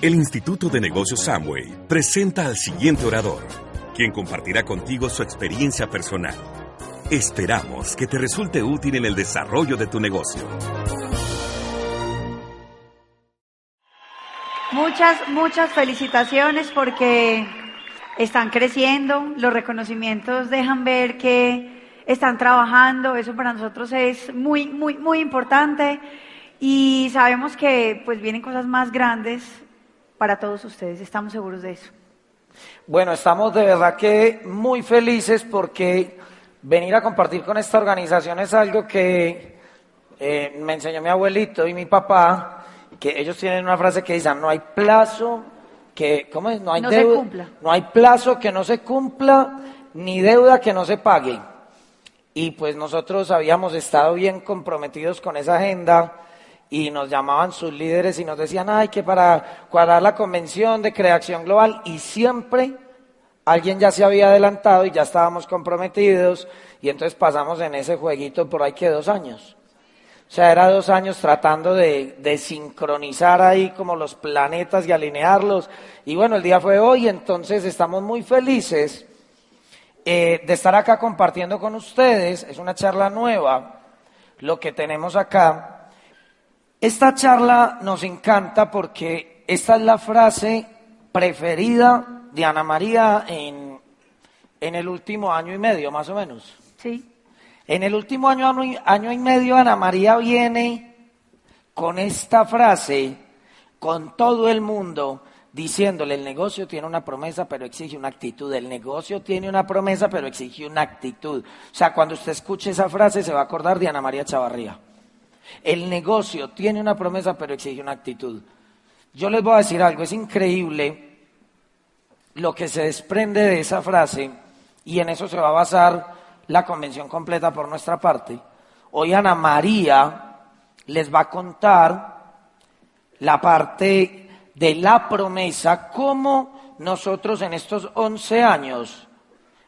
El Instituto de Negocios Samway presenta al siguiente orador, quien compartirá contigo su experiencia personal. Esperamos que te resulte útil en el desarrollo de tu negocio. Muchas, muchas felicitaciones porque están creciendo, los reconocimientos dejan ver que están trabajando, eso para nosotros es muy, muy, muy importante y sabemos que pues vienen cosas más grandes para todos ustedes, estamos seguros de eso. Bueno, estamos de verdad que muy felices porque venir a compartir con esta organización es algo que eh, me enseñó mi abuelito y mi papá, que ellos tienen una frase que dice, no hay plazo que, ¿cómo es? No hay No se deuda, cumpla. no hay plazo que no se cumpla, ni deuda que no se pague. Y pues nosotros habíamos estado bien comprometidos con esa agenda y nos llamaban sus líderes y nos decían, ay, que para cuadrar la convención de creación global y siempre alguien ya se había adelantado y ya estábamos comprometidos y entonces pasamos en ese jueguito por ahí que dos años. O sea, era dos años tratando de, de sincronizar ahí como los planetas y alinearlos. Y bueno, el día fue hoy, entonces estamos muy felices eh, de estar acá compartiendo con ustedes. Es una charla nueva, lo que tenemos acá. Esta charla nos encanta porque esta es la frase preferida de Ana María en, en el último año y medio, más o menos. ¿Sí? En el último año, año y- año y medio, Ana María viene con esta frase, con todo el mundo, diciéndole, el negocio tiene una promesa, pero exige una actitud. El negocio tiene una promesa, pero exige una actitud. O sea, cuando usted escuche esa frase, se va a acordar de Ana María Chavarría. El negocio tiene una promesa, pero exige una actitud. Yo les voy a decir algo, es increíble lo que se desprende de esa frase y en eso se va a basar la convención completa por nuestra parte. Hoy Ana María les va a contar la parte de la promesa, cómo nosotros en estos 11 años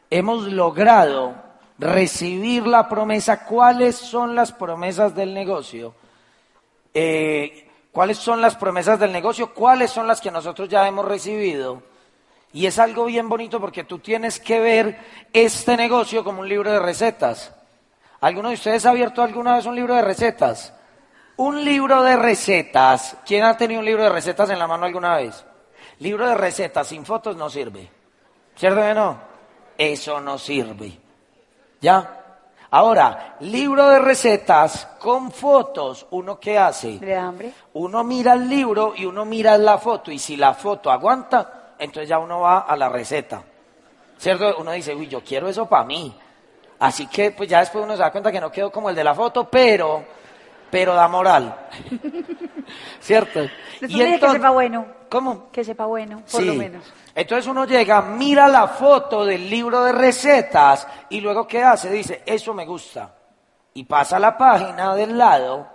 hemos logrado recibir la promesa, cuáles son las promesas del negocio, Eh, cuáles son las promesas del negocio, cuáles son las que nosotros ya hemos recibido. Y es algo bien bonito porque tú tienes que ver este negocio como un libro de recetas. ¿Alguno de ustedes ha abierto alguna vez un libro de recetas? Un libro de recetas. ¿Quién ha tenido un libro de recetas en la mano alguna vez? Libro de recetas sin fotos no sirve. ¿Cierto que no? Eso no sirve. ¿Ya? Ahora, libro de recetas con fotos, ¿uno qué hace? ¿Le da hambre? Uno mira el libro y uno mira la foto y si la foto aguanta, entonces ya uno va a la receta. ¿Cierto? Uno dice, uy, yo quiero eso para mí. Así que pues ya después uno se da cuenta que no quedó como el de la foto, pero, pero da moral. ¿Cierto? Después dije que sepa bueno. ¿Cómo? Que sepa bueno, por lo menos. Entonces uno llega, mira la foto del libro de recetas y luego ¿qué hace? Dice, eso me gusta. Y pasa a la página del lado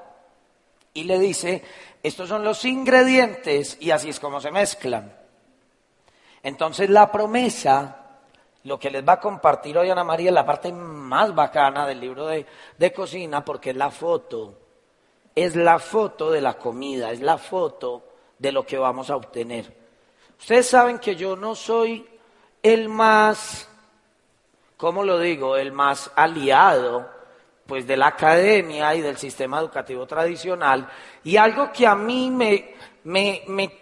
y le dice, estos son los ingredientes y así es como se mezclan. Entonces la promesa, lo que les va a compartir hoy Ana María es la parte más bacana del libro de, de cocina porque es la foto. Es la foto de la comida, es la foto de lo que vamos a obtener. Ustedes saben que yo no soy el más, ¿cómo lo digo? El más aliado, pues, de la academia y del sistema educativo tradicional. Y algo que a mí me, me, me,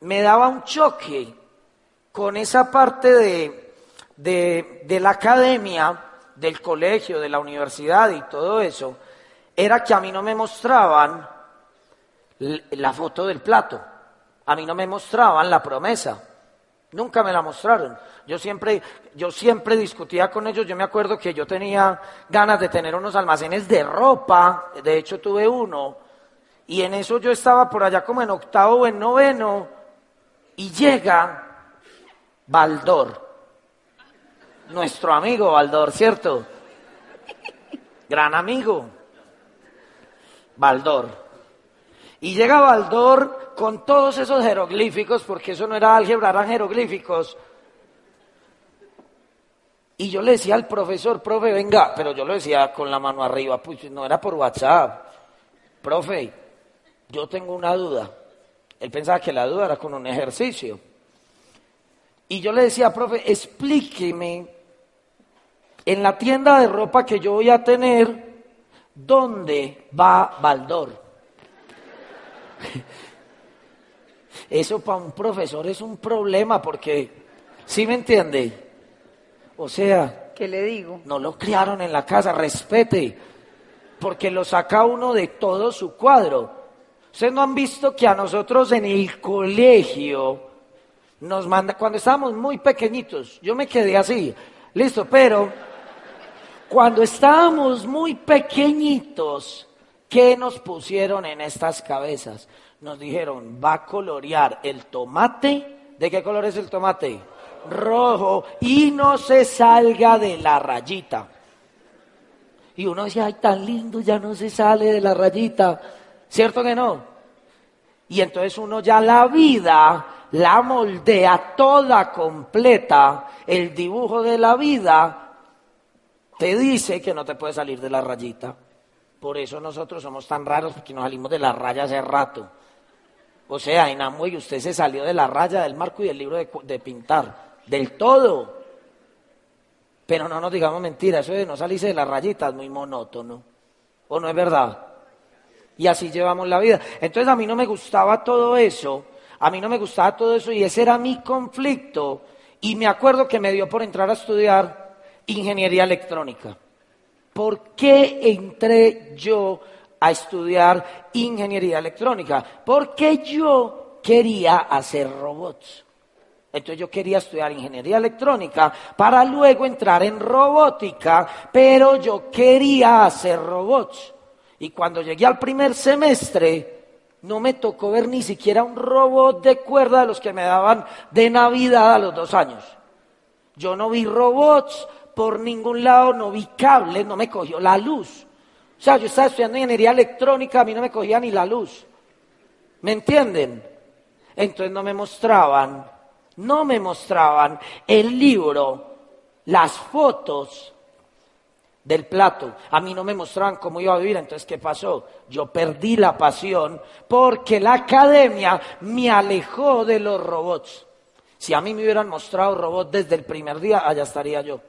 me daba un choque con esa parte de, de, de la academia, del colegio, de la universidad y todo eso, era que a mí no me mostraban la foto del plato. A mí no me mostraban la promesa. Nunca me la mostraron. Yo siempre, yo siempre discutía con ellos. Yo me acuerdo que yo tenía ganas de tener unos almacenes de ropa. De hecho, tuve uno. Y en eso yo estaba por allá como en octavo o en noveno. Y llega Baldor. Nuestro amigo Baldor, ¿cierto? Gran amigo. Baldor. Y llega Baldor con todos esos jeroglíficos, porque eso no era álgebra, eran jeroglíficos. Y yo le decía al profesor, profe, venga, pero yo lo decía con la mano arriba, pues no era por WhatsApp. Profe, yo tengo una duda. Él pensaba que la duda era con un ejercicio. Y yo le decía, profe, explíqueme en la tienda de ropa que yo voy a tener, ¿dónde va Baldor? Eso para un profesor es un problema porque, ¿sí me entiende? O sea, ¿qué le digo? No lo criaron en la casa, respete, porque lo saca uno de todo su cuadro. Ustedes no han visto que a nosotros en el colegio nos manda, cuando estábamos muy pequeñitos, yo me quedé así, listo, pero cuando estábamos muy pequeñitos, ¿qué nos pusieron en estas cabezas? Nos dijeron, va a colorear el tomate, ¿de qué color es el tomate? Rojo, y no se salga de la rayita. Y uno decía, ay, tan lindo, ya no se sale de la rayita. ¿Cierto que no? Y entonces uno ya la vida la moldea toda completa, el dibujo de la vida te dice que no te puedes salir de la rayita. Por eso nosotros somos tan raros porque nos salimos de la raya hace rato. O sea, en Amway usted se salió de la raya del marco y del libro de, de pintar, del todo. Pero no nos digamos mentiras, eso de no salirse de la rayita es muy monótono. ¿O no es verdad? Y así llevamos la vida. Entonces a mí no me gustaba todo eso a mí no me gustaba todo eso y ese era mi conflicto. Y me acuerdo que me dio por entrar a estudiar ingeniería electrónica. ¿Por qué entré yo a estudiar ingeniería electrónica? Porque yo quería hacer robots. Entonces yo quería estudiar ingeniería electrónica para luego entrar en robótica, pero yo quería hacer robots. Y cuando llegué al primer semestre, no me tocó ver ni siquiera un robot de cuerda de los que me daban de Navidad a los dos años. Yo no vi robots por ningún lado, no vi cables, no me cogió la luz. O sea, yo estaba estudiando ingeniería electrónica, a mí no me cogía ni la luz. ¿Me entienden? Entonces no me mostraban, no me mostraban el libro, las fotos del plato. A mí no me mostraban cómo iba a vivir, entonces ¿qué pasó? Yo perdí la pasión porque la academia me alejó de los robots. Si a mí me hubieran mostrado robots desde el primer día, allá estaría yo.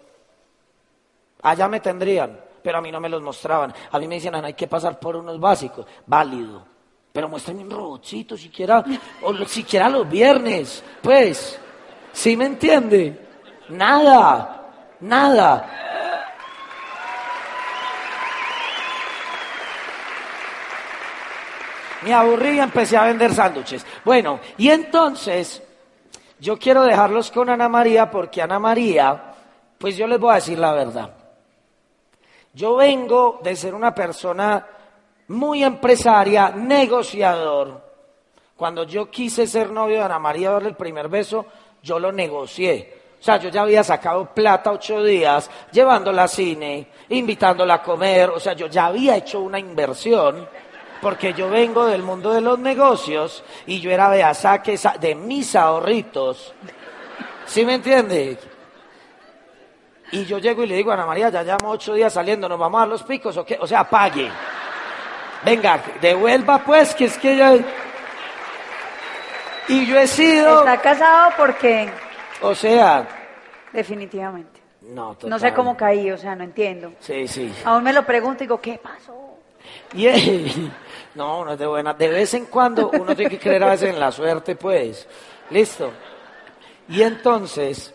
Allá me tendrían, pero a mí no me los mostraban. A mí me decían, hay que pasar por unos básicos. Válido. Pero muéstrenme un robotcito siquiera, o siquiera los viernes. Pues, ¿sí me entiende? Nada, nada. Me aburrí y empecé a vender sándwiches. Bueno, y entonces yo quiero dejarlos con Ana María porque Ana María, pues yo les voy a decir la verdad. Yo vengo de ser una persona muy empresaria, negociador. Cuando yo quise ser novio de Ana María, darle el primer beso, yo lo negocié. O sea, yo ya había sacado plata ocho días, llevándola al cine, invitándola a comer, o sea, yo ya había hecho una inversión porque yo vengo del mundo de los negocios y yo era de saque de mis ahorritos. ¿Sí me entiende? Y yo llego y le digo a Ana María, ya llevamos ocho días saliendo, ¿nos vamos a dar los picos o qué? O sea, pague. Venga, devuelva pues, que es que ya... Y yo he sido... ¿Está casado porque...? O sea... Definitivamente. No, total. No sé cómo caí, o sea, no entiendo. Sí, sí. Aún me lo pregunto y digo, ¿qué pasó? Y, no, no es de buena. De vez en cuando uno tiene que creer a veces en la suerte, pues. Listo. Y entonces,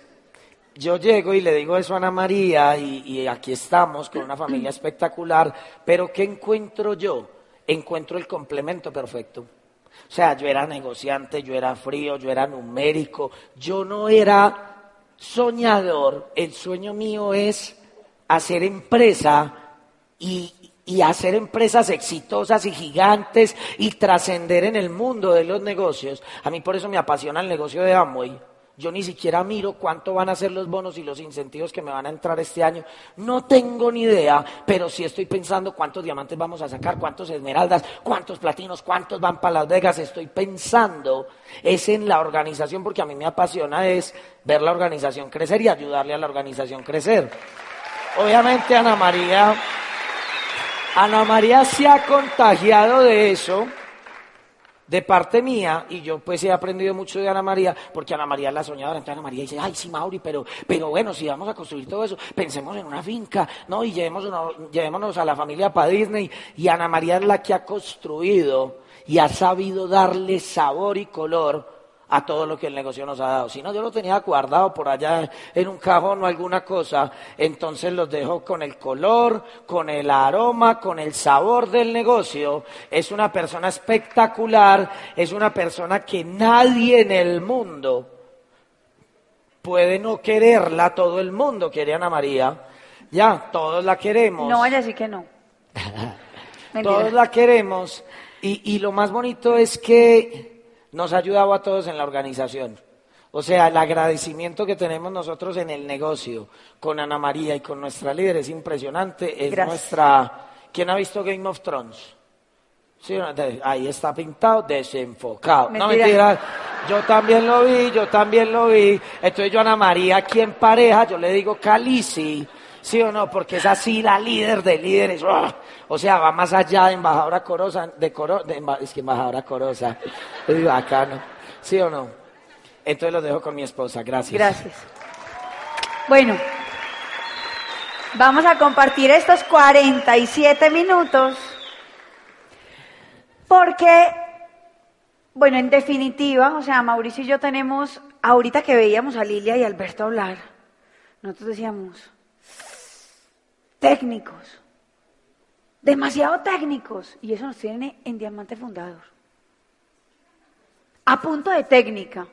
yo llego y le digo eso a Ana María y, aquí estamos con una familia espectacular, pero ¿qué encuentro yo? Encuentro el complemento perfecto. O sea, yo era negociante, yo era frío, yo era numérico, yo no era soñador. El sueño mío es hacer empresa y, y hacer empresas exitosas y gigantes y trascender en el mundo de los negocios. A mí por eso me apasiona el negocio de Amway. Yo ni siquiera miro cuánto van a ser los bonos y los incentivos que me van a entrar este año. No tengo ni idea, pero sí estoy pensando cuántos diamantes vamos a sacar, cuántos esmeraldas, cuántos platinos, cuántos van para Las Vegas. Estoy pensando es en la organización porque a mí me apasiona es ver la organización crecer y ayudarle a la organización crecer. Obviamente Ana María Ana María se ha contagiado de eso de parte mía, y yo pues he aprendido mucho de Ana María, porque Ana María es la soñadora, entonces Ana María dice, ay sí Mauri, pero, pero bueno, si vamos a construir todo eso, pensemos en una finca, ¿no? Y llevémonos a la familia para Disney, y Ana María es la que ha construido y ha sabido darle sabor y color a todo lo que el negocio nos ha dado. Si no, yo lo tenía guardado por allá en un cajón o alguna cosa, entonces los dejo con el color, con el aroma, con el sabor del negocio. Es una persona espectacular, es una persona que nadie en el mundo puede no quererla, todo el mundo quiere a Ana María. Ya, todos la queremos. No vaya a decir que no. todos la queremos. Y, y lo más bonito es que nos ha ayudado a todos en la organización. O sea, el agradecimiento que tenemos nosotros en el negocio con Ana María y con nuestra líder es impresionante. Es nuestra. ¿Quién ha visto Game of Thrones? Sí, ahí está pintado, desenfocado. No mentira, yo también lo vi, yo también lo vi. Entonces yo Ana María aquí en pareja, yo le digo Calici, ¿sí o no? Porque es así la líder de líderes. ¡ah! O sea, va más allá de embajadora Corosa, de, es que embajadora Corosa, es bacano, ¿sí o no? Entonces lo dejo con mi esposa, gracias. Gracias. Bueno, vamos a compartir estos 47 minutos porque, bueno, en definitiva, o sea, Mauricio y yo tenemos, ahorita que veíamos a Lilia y Alberto hablar, nosotros decíamos, técnicos, demasiado técnicos, y eso nos tiene en Diamante Fundador. A punto de técnica,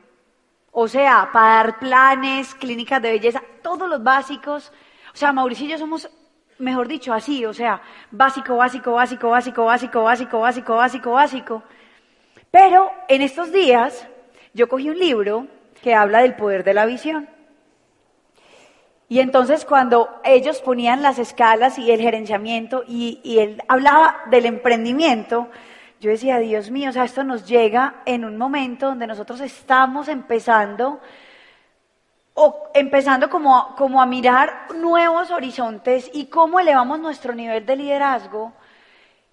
o sea, para dar planes, clínicas de belleza, todos los básicos. O sea, Mauricio y yo somos, mejor dicho, así, o sea, básico, básico, básico, básico, básico, básico, básico, básico, básico. Pero en estos días yo cogí un libro que habla del poder de la visión. Y entonces cuando ellos ponían las escalas y el gerenciamiento y, él hablaba del emprendimiento, yo decía, Dios mío, o sea, esto nos llega en un momento donde nosotros estamos empezando o empezando como, como a mirar nuevos horizontes y cómo elevamos nuestro nivel de liderazgo.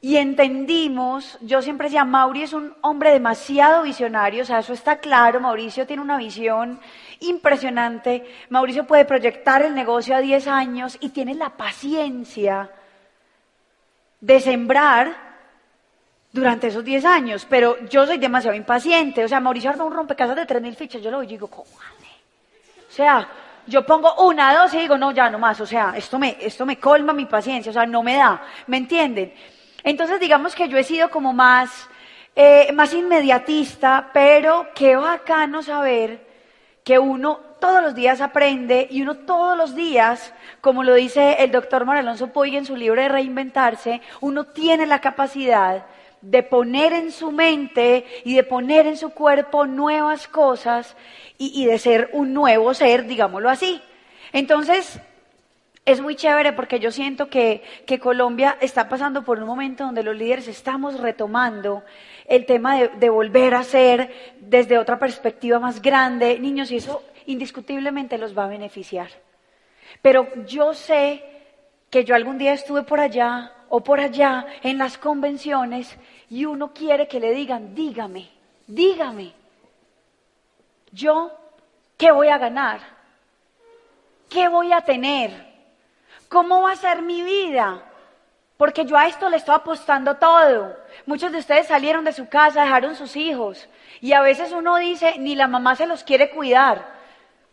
Y entendimos, yo siempre decía, Mauri es un hombre demasiado visionario, o sea, eso está claro, Mauricio tiene una visión impresionante, Mauricio puede proyectar el negocio a 10 años y tiene la paciencia de sembrar durante esos 10 años, pero yo soy demasiado impaciente, o sea, Mauricio arma un rompecabezas de 3.000 fichas, yo lo digo, ¿cómo O sea, yo pongo una, dos y digo, no, ya no más, o sea, esto me, esto me colma mi paciencia, o sea, no me da, ¿me entienden? Entonces digamos que yo he sido como más, eh, más inmediatista, pero qué bacano saber que uno todos los días aprende y uno todos los días, como lo dice el doctor Moralonso Puig en su libro de Reinventarse, uno tiene la capacidad de poner en su mente y de poner en su cuerpo nuevas cosas y de ser un nuevo ser, digámoslo así. Entonces, es muy chévere porque yo siento que, Colombia está pasando por un momento donde los líderes estamos retomando el tema de, de, volver a ser desde otra perspectiva más grande, niños, y eso indiscutiblemente los va a beneficiar. Pero yo sé que yo algún día estuve por allá o por allá en las convenciones y uno quiere que le digan, dígame, dígame, yo, ¿qué voy a ganar? ¿Qué voy a tener? ¿Cómo va a ser mi vida? Porque yo a esto le estoy apostando todo. Muchos de ustedes salieron de su casa, dejaron sus hijos. Y a veces uno dice, ni la mamá se los quiere cuidar.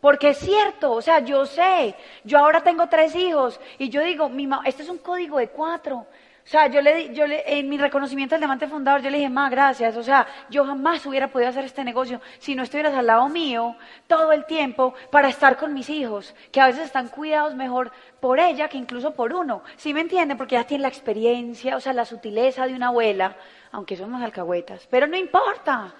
Porque es cierto, o sea, yo sé, yo ahora tengo tres hijos y yo digo, mi este es un código de cuatro. O sea, yo le, yo le, en mi reconocimiento al diamante fundador, yo le dije, más gracias. O sea, yo jamás hubiera podido hacer este negocio si no estuvieras al lado mío todo el tiempo para estar con mis hijos, que a veces están cuidados mejor por ella que incluso por uno. ¿Sí me entienden? Porque ya tienen la experiencia, o sea, la sutileza de una abuela, aunque somos alcahuetas. Pero no importa.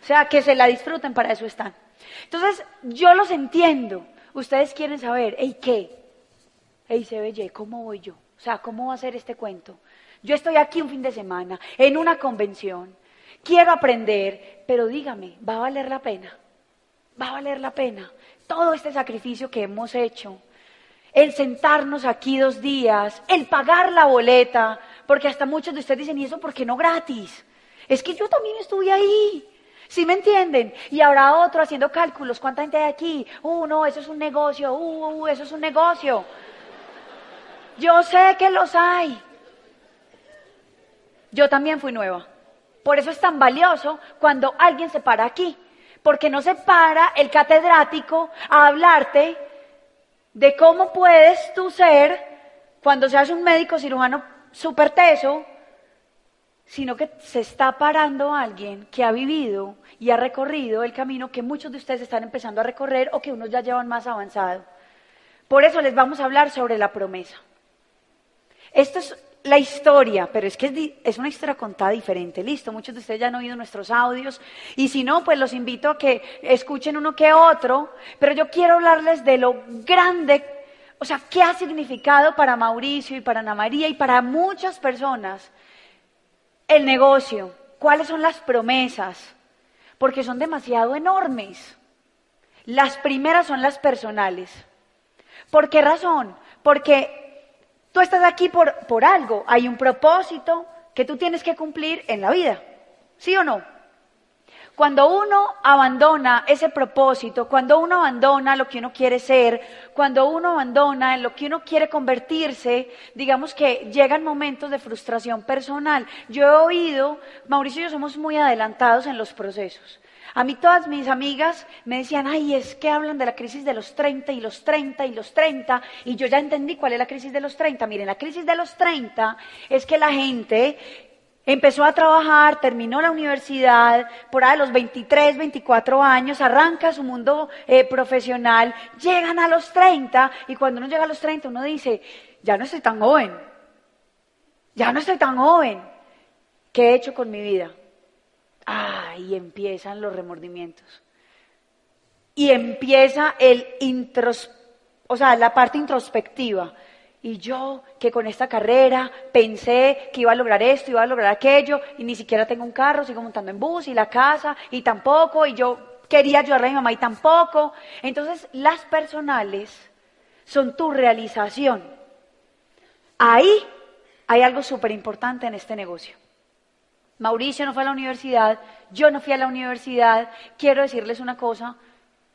O sea, que se la disfruten, para eso están. Entonces, yo los entiendo. Ustedes quieren saber, ¿y qué? Ey, CBY, ¿cómo voy yo? O sea, ¿cómo va a ser este cuento? Yo estoy aquí un fin de semana, en una convención, quiero aprender, pero dígame, ¿va a valer la pena? ¿Va a valer la pena? Todo este sacrificio que hemos hecho, el sentarnos aquí dos días, el pagar la boleta, porque hasta muchos de ustedes dicen, ¿y eso por qué no gratis? Es que yo también estuve ahí. ¿Sí me entienden? Y habrá otro haciendo cálculos. ¿Cuánta gente hay aquí? Uh, no, eso es un negocio. Uh, uh, eso es un negocio. Yo sé que los hay. Yo también fui nueva. Por eso es tan valioso cuando alguien se para aquí. Porque no se para el catedrático a hablarte de cómo puedes tú ser cuando seas un médico cirujano súper teso, sino que se está parando alguien que ha vivido y ha recorrido el camino que muchos de ustedes están empezando a recorrer o que unos ya llevan más avanzado. Por eso les vamos a hablar sobre la promesa. Esto es la historia, pero es que es, una historia contada diferente, listo. Muchos de ustedes ya han oído nuestros audios y si no, pues los invito a que escuchen uno que otro, pero yo quiero hablarles de lo grande, o sea, qué ha significado para Mauricio y para Ana María y para muchas personas el negocio, cuáles son las promesas, porque son demasiado enormes. Las primeras son las personales. ¿Por qué razón? Porque Tú estás aquí por, por algo, hay un propósito que tú tienes que cumplir en la vida, ¿sí o no? Cuando uno abandona ese propósito, cuando uno abandona lo que uno quiere ser, cuando uno abandona en lo que uno quiere convertirse, digamos que llegan momentos de frustración personal. Yo he oído, Mauricio y yo somos muy adelantados en los procesos. A mí todas mis amigas me decían, ay, es que hablan de la crisis de los 30 y los 30 y los 30, y yo ya entendí cuál es la crisis de los 30. Miren, la crisis de los 30 es que la gente empezó a trabajar, terminó la universidad, por ahí a los 23, 24 años, arranca su mundo eh, profesional, llegan a los 30, y cuando uno llega a los 30 uno dice, ya no estoy tan joven, ya no estoy tan joven, ¿qué he hecho con mi vida? Ahí empiezan los remordimientos. Y empieza el intros, o sea, la parte introspectiva. Y yo, que con esta carrera pensé que iba a lograr esto, iba a lograr aquello, y ni siquiera tengo un carro, sigo montando en bus, y la casa, y tampoco, y yo quería ayudarle a mi mamá y tampoco. Entonces, las personales son tu realización. Ahí hay algo súper importante en este negocio. Mauricio no fue a la universidad, yo no fui a la universidad. Quiero decirles una cosa,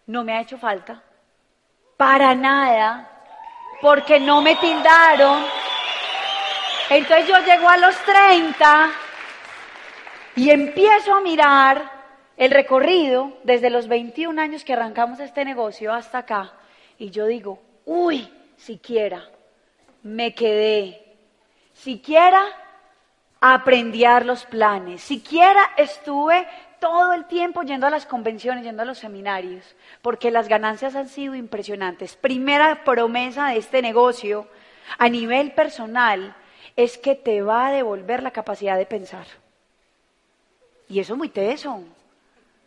no me ha hecho falta, para nada, porque no me tildaron. Entonces yo llego a los 30 y empiezo a mirar el recorrido desde los 21 años que arrancamos este negocio hasta acá y yo digo, uy, siquiera me quedé, siquiera aprendí a los planes. Siquiera estuve todo el tiempo yendo a las convenciones, yendo a los seminarios, porque las ganancias han sido impresionantes. Primera promesa de este negocio a nivel personal es que te va a devolver la capacidad de pensar. Y eso es muy teso.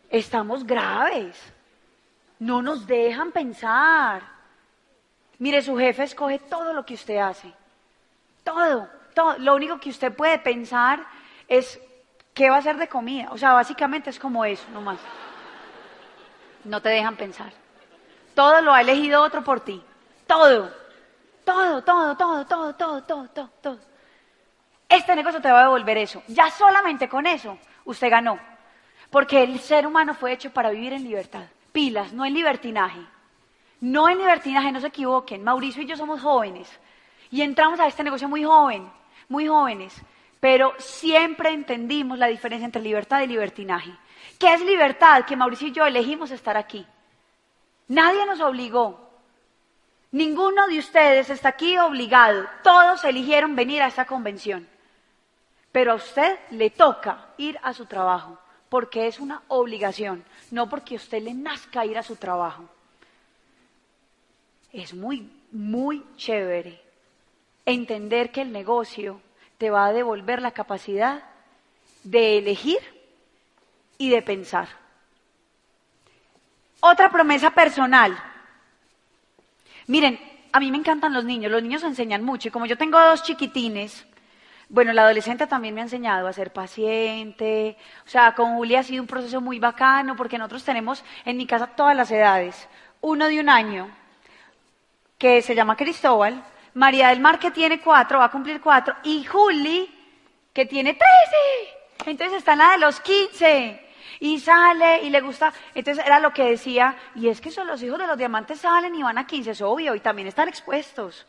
Estamos graves. No nos dejan pensar. Mire, su jefe escoge todo lo que usted hace. Todo lo único que usted puede pensar es qué va a hacer de comida. O sea, básicamente es como eso, nomás. No te dejan pensar. Todo lo ha elegido otro por ti. Todo. Todo, todo, todo, todo, todo, todo, todo, todo. Este negocio te va a devolver eso. Ya solamente con eso usted ganó. Porque el ser humano fue hecho para vivir en libertad. Pilas, no en libertinaje. No en libertinaje, no se equivoquen. Mauricio y yo somos jóvenes. Y entramos a este negocio muy joven muy jóvenes, pero siempre entendimos la diferencia entre libertad y libertinaje. ¿Qué es libertad? Que Mauricio y yo elegimos estar aquí. Nadie nos obligó. Ninguno de ustedes está aquí obligado. Todos eligieron venir a esta convención. Pero a usted le toca ir a su trabajo, porque es una obligación, no porque a usted le nazca ir a su trabajo. Es muy, muy chévere entender que el negocio te va a devolver la capacidad de elegir y de pensar. Otra promesa personal. Miren, a mí me encantan los niños, los niños enseñan mucho y como yo tengo dos chiquitines, bueno, la adolescente también me ha enseñado a ser paciente, o sea, con Julia ha sido un proceso muy bacano porque nosotros tenemos en mi casa todas las edades. Uno de un año, que se llama Cristóbal, María del Mar, que tiene cuatro, va a cumplir cuatro, y Juli, que tiene trece. Entonces está en la de los 15 y sale y le gusta. Entonces era lo que decía, y es que son los hijos de los diamantes salen y van a 15, es obvio, y también están expuestos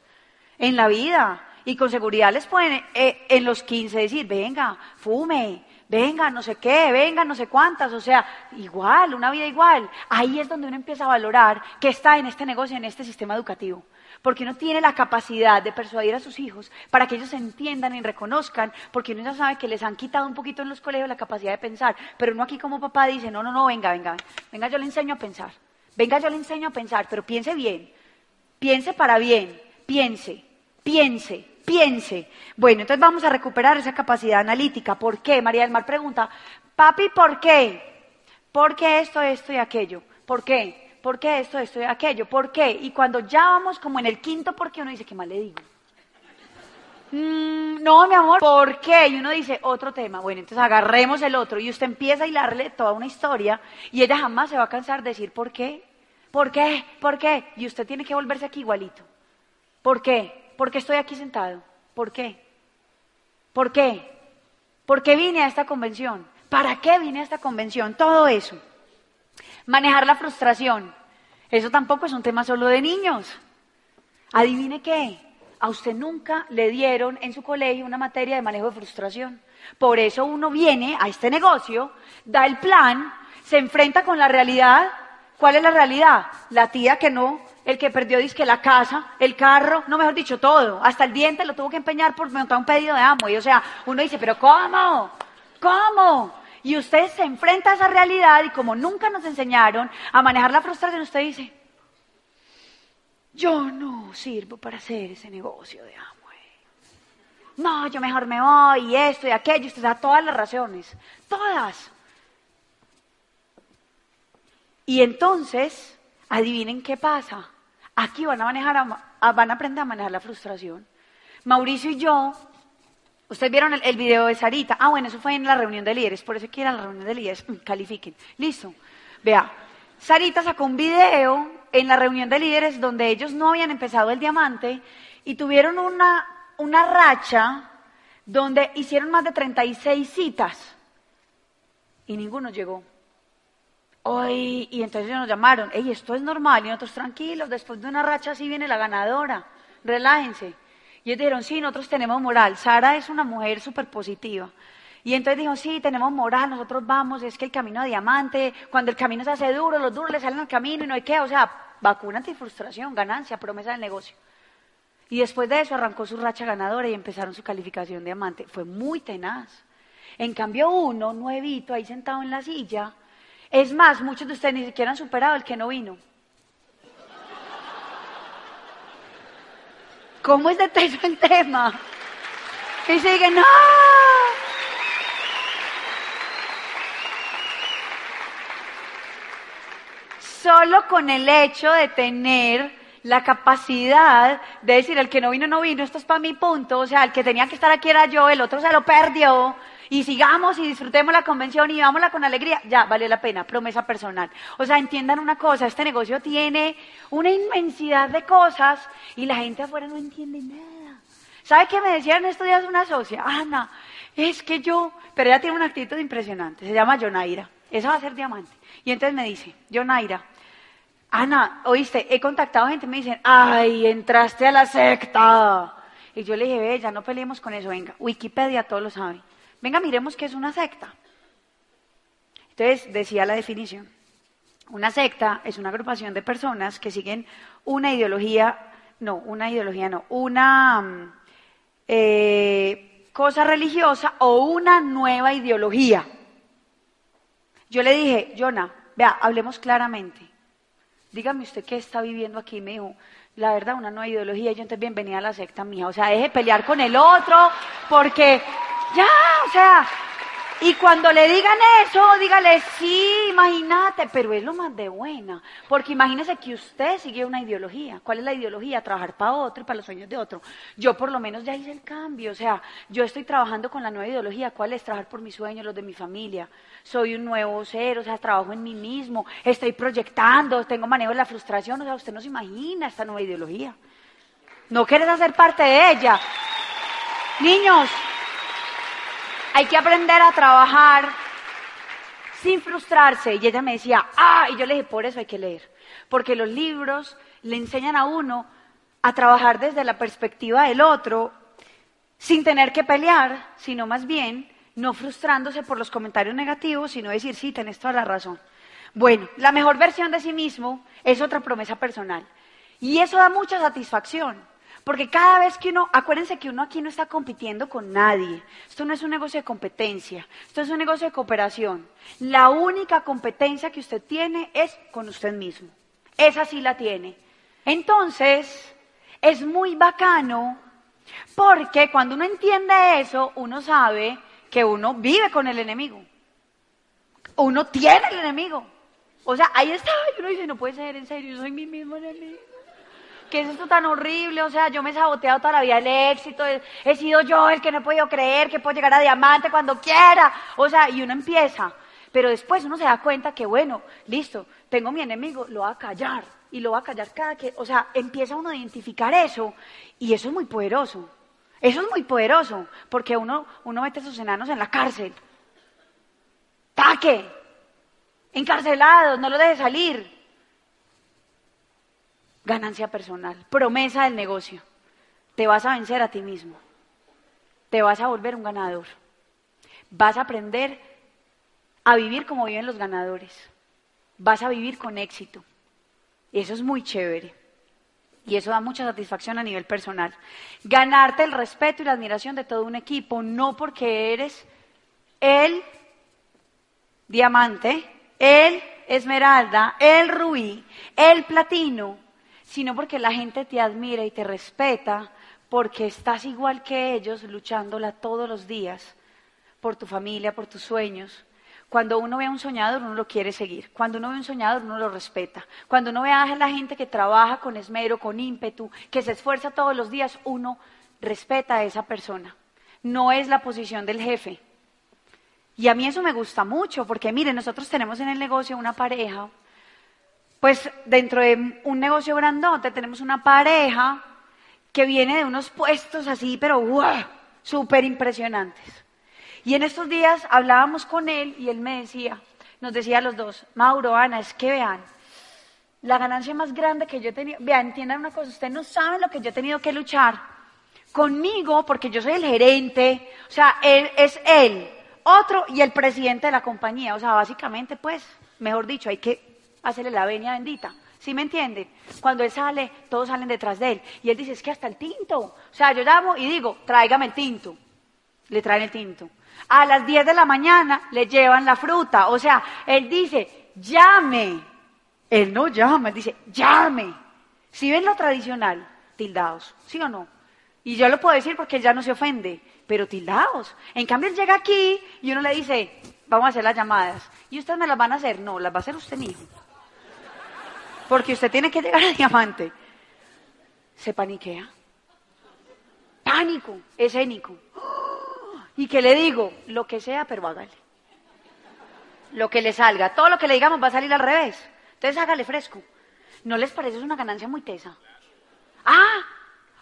en la vida. Y con seguridad les pueden eh, en los 15 decir, venga, fume, venga, no sé qué, venga, no sé cuántas, o sea, igual, una vida igual. Ahí es donde uno empieza a valorar que está en este negocio, en este sistema educativo. Porque uno tiene la capacidad de persuadir a sus hijos para que ellos entiendan y reconozcan, porque uno ya sabe que les han quitado un poquito en los colegios la capacidad de pensar, pero uno aquí como papá dice, no, no, no, venga, venga, venga, yo le enseño a pensar, venga, yo le enseño a pensar, pero piense bien, piense para bien, piense, piense, piense. Bueno, entonces vamos a recuperar esa capacidad analítica. ¿Por qué? María del Mar pregunta, papi, ¿por qué? ¿Por qué esto, esto y aquello? ¿Por qué? ¿por qué esto, esto y aquello? ¿Por qué? Y cuando ya vamos como en el quinto por qué, uno dice, ¿qué más le digo? Mm, no, mi amor, ¿por qué? Y uno dice, otro tema. Bueno, entonces agarremos el otro y usted empieza a hilarle toda una historia y ella jamás se va a cansar de decir, ¿por qué? ¿Por qué? ¿Por qué? Y usted tiene que volverse aquí igualito. ¿Por qué? ¿Por qué estoy aquí sentado? ¿Por qué? ¿Por qué? ¿Por qué vine a esta convención? ¿Para qué vine a esta convención? Todo eso. Manejar la frustración. Eso tampoco es un tema solo de niños. Adivine qué. A usted nunca le dieron en su colegio una materia de manejo de frustración. Por eso uno viene a este negocio, da el plan, se enfrenta con la realidad. ¿Cuál es la realidad? La tía que no, el que perdió disque la casa, el carro, no mejor dicho todo, hasta el diente lo tuvo que empeñar por montar un pedido de amo. Y o sea, uno dice, pero ¿cómo? ¿Cómo? Y usted se enfrenta a esa realidad y como nunca nos enseñaron a manejar la frustración, usted dice, yo no sirvo para hacer ese negocio de amo. No, yo mejor me voy y esto y aquello. Usted da todas las razones, todas. Y entonces, adivinen qué pasa. Aquí van a manejar, van a aprender a manejar la frustración. Mauricio y yo Ustedes vieron el, video de Sarita. Ah, bueno, eso fue en la reunión de líderes. Por eso que era la reunión de líderes. Mm, califiquen. Listo. Vea, Sarita sacó un video en la reunión de líderes donde ellos no habían empezado el diamante y tuvieron una, una racha donde hicieron más de 36 citas y ninguno llegó. Hoy, y entonces nos llamaron, ey, esto es normal, y nosotros tranquilos, después de una racha así viene la ganadora, relájense. Y ellos dijeron, sí, nosotros tenemos moral. Sara es una mujer súper positiva. Y entonces dijo, sí, tenemos moral, nosotros vamos, es que el camino a diamante, cuando el camino se hace duro, los duros le salen al camino y no hay qué, o sea, vacuna antifrustración, ganancia, promesa del negocio. Y después de eso arrancó su racha ganadora y empezaron su calificación de diamante. Fue muy tenaz. En cambio uno, nuevito, ahí sentado en la silla, es más, muchos de ustedes ni siquiera han superado el que no vino. ¿Cómo es de teso el tema? Y sigue, no. Solo con el hecho de tener la capacidad de decir, el que no vino, no vino, esto es para mi punto, o sea, el que tenía que estar aquí era yo, el otro se lo perdió, y sigamos y disfrutemos la convención y vámonos con alegría, ya, vale la pena, promesa personal. O sea, entiendan una cosa, este negocio tiene una inmensidad de cosas y la gente afuera no entiende nada. ¿Sabe qué me decían estos días una socia? Ana, es que yo, pero ella tiene una actitud impresionante, se llama Jonaira, esa va a ser diamante. Y entonces me dice, Jonaira, Ana, oíste, he contactado gente, me dicen, ay, entraste a la secta. Y yo le dije, ve, ya no peleemos con eso, venga, Wikipedia todo lo sabe. Venga, miremos qué es una secta. Entonces, decía la definición. Una secta es una agrupación de personas que siguen una ideología, no, una ideología no, una mm, eh, cosa religiosa o una nueva ideología. Yo le dije, Jonah, vea, hablemos claramente. Dígame usted qué está viviendo aquí. Me dijo, la verdad, una nueva ideología. Yo entonces, bienvenida a la secta mía. O sea, deje pelear con el otro, porque ya, o sea, y cuando le digan eso, dígale, sí, imagínate, pero es lo más de buena. Porque imagínese que usted sigue una ideología. ¿Cuál es la ideología? Trabajar para otro y para los sueños de otro. Yo por lo menos ya hice el cambio. O sea, yo estoy trabajando con la nueva ideología. ¿Cuál es? Trabajar por mis sueños, los de mi familia. Soy un nuevo ser, o sea, trabajo en mí mismo. Estoy proyectando, tengo manejo de la frustración. O sea, usted no se imagina esta nueva ideología. No quieres hacer parte de ella. Niños, hay que aprender a trabajar sin frustrarse. Y ella me decía, ah, y yo le dije, por eso hay que leer. Porque los libros le enseñan a uno a trabajar desde la perspectiva del otro, sin tener que pelear, sino más bien no frustrándose por los comentarios negativos, sino decir, sí, tenés toda la razón. Bueno, la mejor versión de sí mismo es otra promesa personal. Y eso da mucha satisfacción. Porque cada vez que uno, acuérdense que uno aquí no está compitiendo con nadie. Esto no es un negocio de competencia, esto es un negocio de cooperación. La única competencia que usted tiene es con usted mismo. Esa sí la tiene. Entonces, es muy bacano porque cuando uno entiende eso, uno sabe que uno vive con el enemigo. Uno tiene el enemigo. O sea, ahí está, y uno dice, no puede ser, en serio, yo soy mi mismo enemigo. ¿Qué es esto tan horrible? O sea, yo me he saboteado toda la vida el éxito, he, sido yo el que no he podido creer que puedo llegar a diamante cuando quiera. O sea, y uno empieza, pero después uno se da cuenta que, bueno, listo, tengo mi enemigo, lo va a callar, y lo va a callar cada que, o sea, empieza uno a identificar eso, y eso es muy poderoso. Eso es muy poderoso, porque uno, uno mete a sus enanos en la cárcel. ¡Taque! Encarcelados, no lo deje salir ganancia personal, promesa del negocio. Te vas a vencer a ti mismo. Te vas a volver un ganador. Vas a aprender a vivir como viven los ganadores. Vas a vivir con éxito. Y eso es muy chévere. Y eso da mucha satisfacción a nivel personal. Ganarte el respeto y la admiración de todo un equipo, no porque eres el diamante, el esmeralda, el rubí, el platino, sino porque la gente te admira y te respeta porque estás igual que ellos luchándola todos los días por tu familia, por tus sueños. Cuando uno ve a un soñador, uno lo quiere seguir. Cuando uno ve a un soñador, uno lo respeta. Cuando uno ve a la gente que trabaja con esmero, con ímpetu, que se esfuerza todos los días, uno respeta a esa persona. No es la posición del jefe. Y a mí eso me gusta mucho, porque miren, nosotros tenemos en el negocio una pareja pues dentro de un negocio grandote tenemos una pareja que viene de unos puestos así, pero wow, súper impresionantes. Y en estos días hablábamos con él y él me decía, nos decía a los dos, Mauro, Ana, es que vean, la ganancia más grande que yo he tenido, vean, entiendan una cosa, ustedes no saben lo que yo he tenido que luchar conmigo, porque yo soy el gerente, o sea, él es él, otro y el presidente de la compañía, o sea, básicamente, pues, mejor dicho, hay que hacerle la venia bendita. ¿Sí me entienden? Cuando él sale, todos salen detrás de él. Y él dice, es que hasta el tinto. O sea, yo llamo y digo, tráigame el tinto. Le traen el tinto. A las 10 de la mañana le llevan la fruta. O sea, él dice, llame. Él no llama, él dice, llame. Si ven lo tradicional, tildados, ¿sí o no? Y yo lo puedo decir porque él ya no se ofende, pero tildados. En cambio, él llega aquí y uno le dice, vamos a hacer las llamadas. ¿Y ustedes me las van a hacer? No, las va a hacer usted mismo porque usted tiene que llegar a diamante, se paniquea. Pánico escénico. ¿Y qué le digo? Lo que sea, pero hágale. Lo que le salga. Todo lo que le digamos va a salir al revés. Entonces hágale fresco. ¿No les parece una ganancia muy tesa? Ah,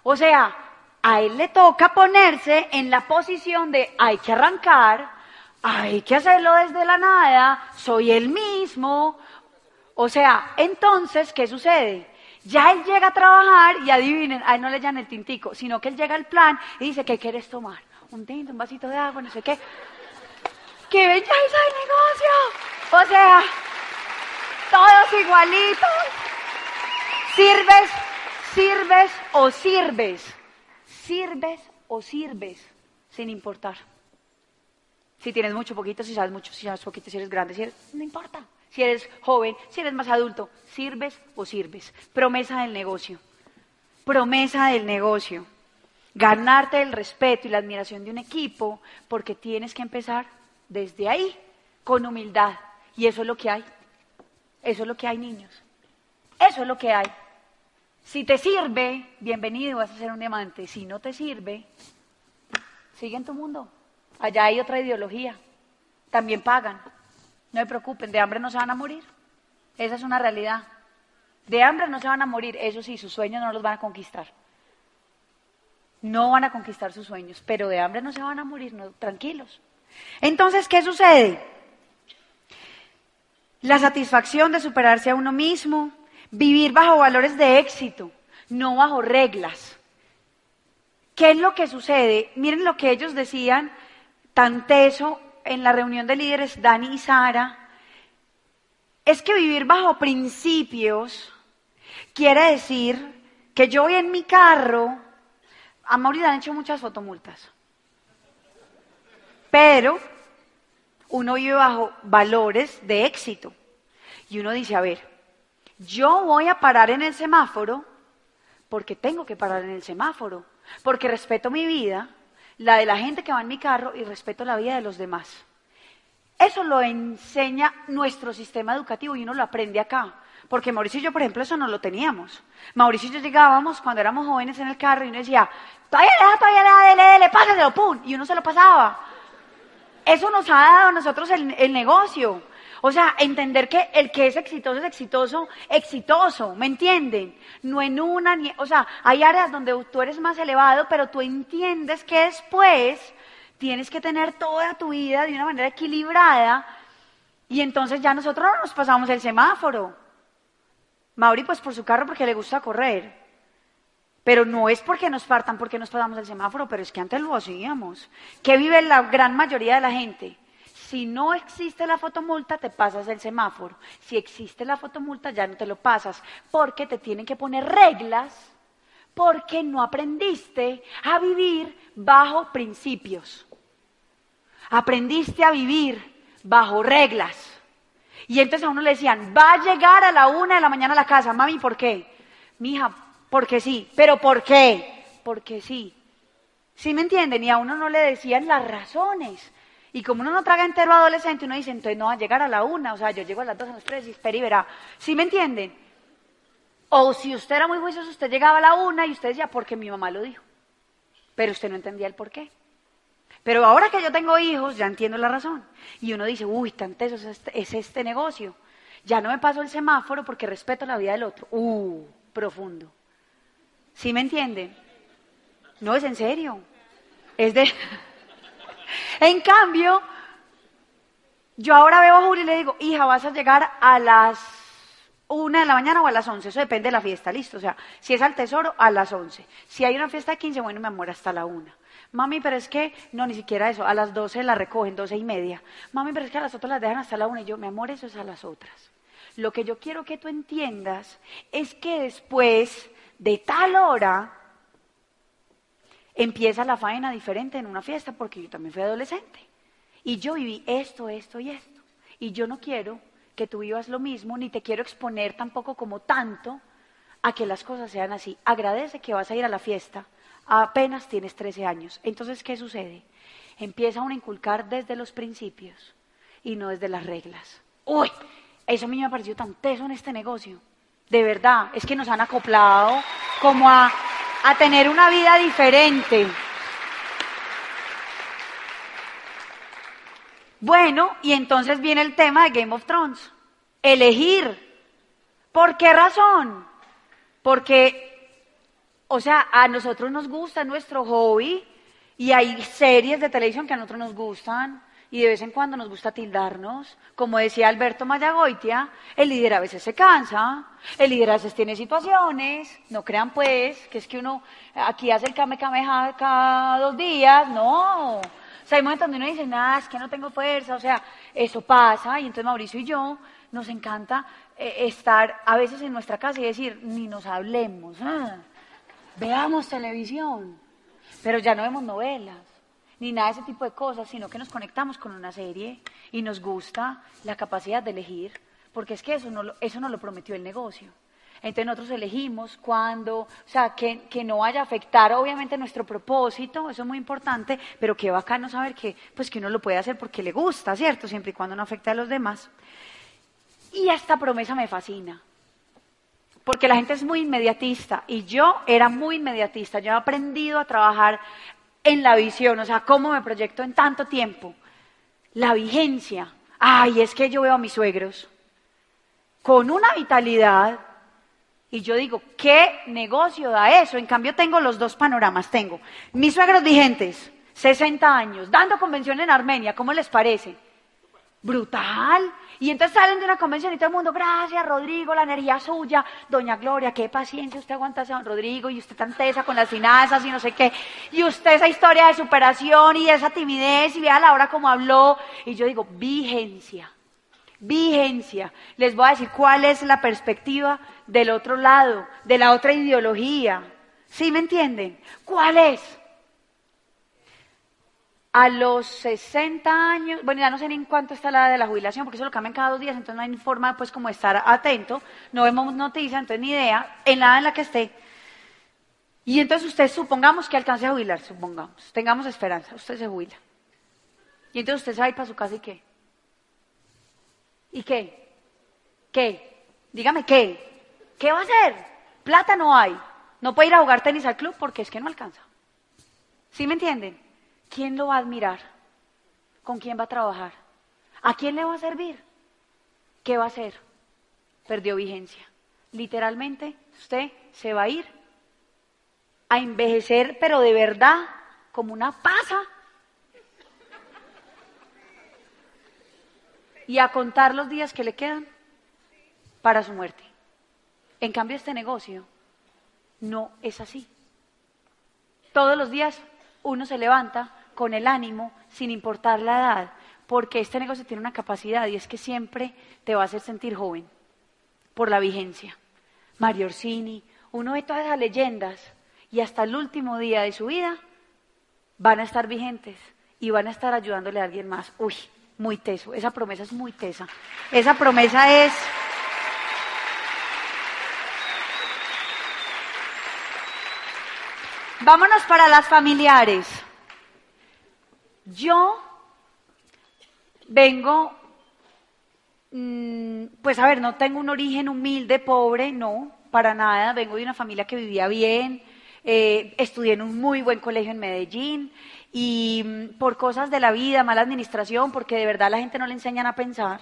o sea, a él le toca ponerse en la posición de hay que arrancar, hay que hacerlo desde la nada, soy el mismo, o sea, entonces, ¿qué sucede? Ya él llega a trabajar y adivinen, a él no le llaman el tintico, sino que él llega al plan y dice, ¿qué quieres tomar? Un tinto, un vasito de agua, no sé qué. ¡Qué belleza de negocio! O sea, todos igualitos. Sirves, sirves o sirves. Sirves o sirves, sin importar. Si tienes mucho, poquito, si sabes mucho, si sabes poquito, si eres grande, si eres, no importa si eres joven, si eres más adulto, sirves o sirves. Promesa del negocio. Promesa del negocio. Ganarte el respeto y la admiración de un equipo porque tienes que empezar desde ahí, con humildad. Y eso es lo que hay. Eso es lo que hay, niños. Eso es lo que hay. Si te sirve, bienvenido, vas a ser un diamante. Si no te sirve, sigue en tu mundo. Allá hay otra ideología. También pagan. No se preocupen, de hambre no se van a morir. Esa es una realidad. De hambre no se van a morir, eso sí, sus sueños no los van a conquistar. No van a conquistar sus sueños, pero de hambre no se van a morir, tranquilos. Entonces, ¿qué sucede? La satisfacción de superarse a uno mismo, vivir bajo valores de éxito, no bajo reglas. ¿Qué es lo que sucede? Miren lo que ellos decían tan teso en la reunión de líderes, Dani y Sara. Es que vivir bajo principios quiere decir que yo voy en mi carro, a Mauri le han hecho muchas fotomultas, pero uno vive bajo valores de éxito. Y uno dice, a ver, yo voy a parar en el semáforo porque tengo que parar en el semáforo, porque respeto mi vida, la de la gente que va en mi carro y respeto la vida de los demás. Eso lo enseña nuestro sistema educativo y uno lo aprende acá. Porque Mauricio y yo, por ejemplo, eso no lo teníamos. Mauricio y yo llegábamos cuando éramos jóvenes en el carro y uno decía, todavía le todavía le da, dele, dele, pásaselo, pum, y uno se lo pasaba. Eso nos ha dado a nosotros el, el negocio. O sea, entender que el que es exitoso es exitoso, exitoso, ¿me entienden? No en una, ni, o sea, hay áreas donde tú eres más elevado, pero tú entiendes que después tienes que tener toda tu vida de una manera equilibrada y entonces ya nosotros no nos pasamos el semáforo. Mauri pues por su carro porque le gusta correr. Pero no es porque nos partan, porque nos pasamos el semáforo, pero es que antes lo hacíamos. ¿Qué vive la gran mayoría de la gente? Si no existe la fotomulta, te pasas el semáforo. Si existe la fotomulta, ya no te lo pasas, porque te tienen que poner reglas, porque no aprendiste a vivir bajo principios. Aprendiste a vivir bajo reglas. Y entonces a uno le decían, va a llegar a la una de la mañana a la casa. Mami, ¿por qué? Mi hija, porque sí. ¿Pero por qué? Porque sí. ¿Sí me entienden? Y a uno no le decían las razones. Y como uno no traga entero adolescente, uno dice, entonces no va a llegar a la una, o sea, yo llego a las dos, a las tres y espera y verá. ¿Sí me entienden? O si usted era muy juicioso, usted llegaba a la una y usted decía, porque mi mamá lo dijo. Pero usted no entendía el por qué. Pero ahora que yo tengo hijos, ya entiendo la razón. Y uno dice, uy, tan teso es este, es este negocio. Ya no me paso el semáforo porque respeto la vida del otro. Uh, profundo. ¿Sí me entienden? No es en serio. Es de... en cambio, yo ahora veo a Juli y le digo, hija, vas a llegar a las una de la mañana o a las once, eso depende de la fiesta, listo. O sea, si es al tesoro, a las once. Si hay una fiesta de quince, bueno, me amor, hasta la una. Mami, pero es que, no, ni siquiera eso, a las 12 la recogen, doce y media. Mami, pero es que a las otras las dejan hasta la una. Y yo, mi amor, eso es a las otras. Lo que yo quiero que tú entiendas es que después de tal hora empieza la faena diferente en una fiesta, porque yo también fui adolescente. Y yo viví esto, esto y esto. Y yo no quiero que tú vivas lo mismo, ni te quiero exponer tampoco como tanto a que las cosas sean así. Agradece que vas a ir a la fiesta apenas tienes 13 años. Entonces, ¿qué sucede? Empieza a inculcar desde los principios y no desde las reglas. Uy, eso a mí me ha parecido tan teso en este negocio. De verdad, es que nos han acoplado como a, a tener una vida diferente. Bueno, y entonces viene el tema de Game of Thrones. Elegir. ¿Por qué razón? Porque o sea, a nosotros nos gusta nuestro hobby y hay series de televisión que a nosotros nos gustan y de vez en cuando nos gusta tildarnos. Como decía Alberto Mayagoitia, el líder a veces se cansa, el líder a veces tiene situaciones, no crean pues que es que uno aquí hace el kame kameha cada dos días, no. O sea, hay momentos donde uno dice, nada, es que no tengo fuerza, o sea, eso pasa y entonces Mauricio y yo nos encanta eh, estar a veces en nuestra casa y decir, ni nos hablemos. Ah veamos televisión, pero ya no vemos novelas, ni nada de ese tipo de cosas, sino que nos conectamos con una serie y nos gusta la capacidad de elegir, porque es que eso no lo, eso no lo prometió el negocio. Entonces nosotros elegimos cuando, o sea, que, que, no vaya a afectar obviamente nuestro propósito, eso es muy importante, pero que bacano saber que, pues que uno lo puede hacer porque le gusta, ¿cierto? Siempre y cuando no afecte a los demás. Y esta promesa me fascina, porque la gente es muy inmediatista y yo era muy inmediatista. Yo he aprendido a trabajar en la visión, o sea, cómo me proyecto en tanto tiempo. La vigencia. Ay, es que yo veo a mis suegros con una vitalidad y yo digo, ¿qué negocio da eso? En cambio tengo los dos panoramas. Tengo mis suegros vigentes, 60 años, dando convención en Armenia, ¿cómo les parece? Brutal. Y entonces salen de una convención y todo el mundo, gracias Rodrigo, la energía suya, doña Gloria, qué paciencia usted aguanta a don Rodrigo y usted tan tesa con las finanzas y no sé qué. Y usted esa historia de superación y esa timidez y vea la hora como habló. Y yo digo, vigencia, vigencia. Les voy a decir cuál es la perspectiva del otro lado, de la otra ideología. ¿Sí me entienden? ¿Cuál es? A los 60 años, bueno, ya no sé ni en cuánto está la edad de la jubilación, porque eso lo cambian cada dos días, entonces no hay forma, pues, como estar atento, no vemos noticias, entonces ni idea, en la edad en la que esté. Y entonces usted, supongamos que alcance a jubilar, supongamos, tengamos esperanza, usted se jubila. Y entonces usted se va a ir para su casa y qué? ¿Y qué? ¿Qué? Dígame qué. ¿Qué va a hacer? Plata no hay. No puede ir a jugar tenis al club porque es que no alcanza. ¿Sí me entienden? ¿Quién lo va a admirar? ¿Con quién va a trabajar? ¿A quién le va a servir? ¿Qué va a hacer? Perdió vigencia. Literalmente, usted se va a ir a envejecer, pero de verdad, como una pasa. Y a contar los días que le quedan para su muerte. En cambio, este negocio no es así. Todos los días uno se levanta con el ánimo sin importar la edad, porque este negocio tiene una capacidad y es que siempre te va a hacer sentir joven por la vigencia. Mario Orsini, uno ve todas esas leyendas y hasta el último día de su vida van a estar vigentes y van a estar ayudándole a alguien más. Uy, muy teso, esa promesa es muy tesa. Esa promesa es... Vámonos para las familiares. Yo vengo, mm, pues a ver, no tengo un origen humilde, pobre, no, para nada. Vengo de una familia que vivía bien, eh, estudié en un muy buen colegio en Medellín y mm, por cosas de la vida, mala administración, porque de verdad la gente no le enseñan a pensar.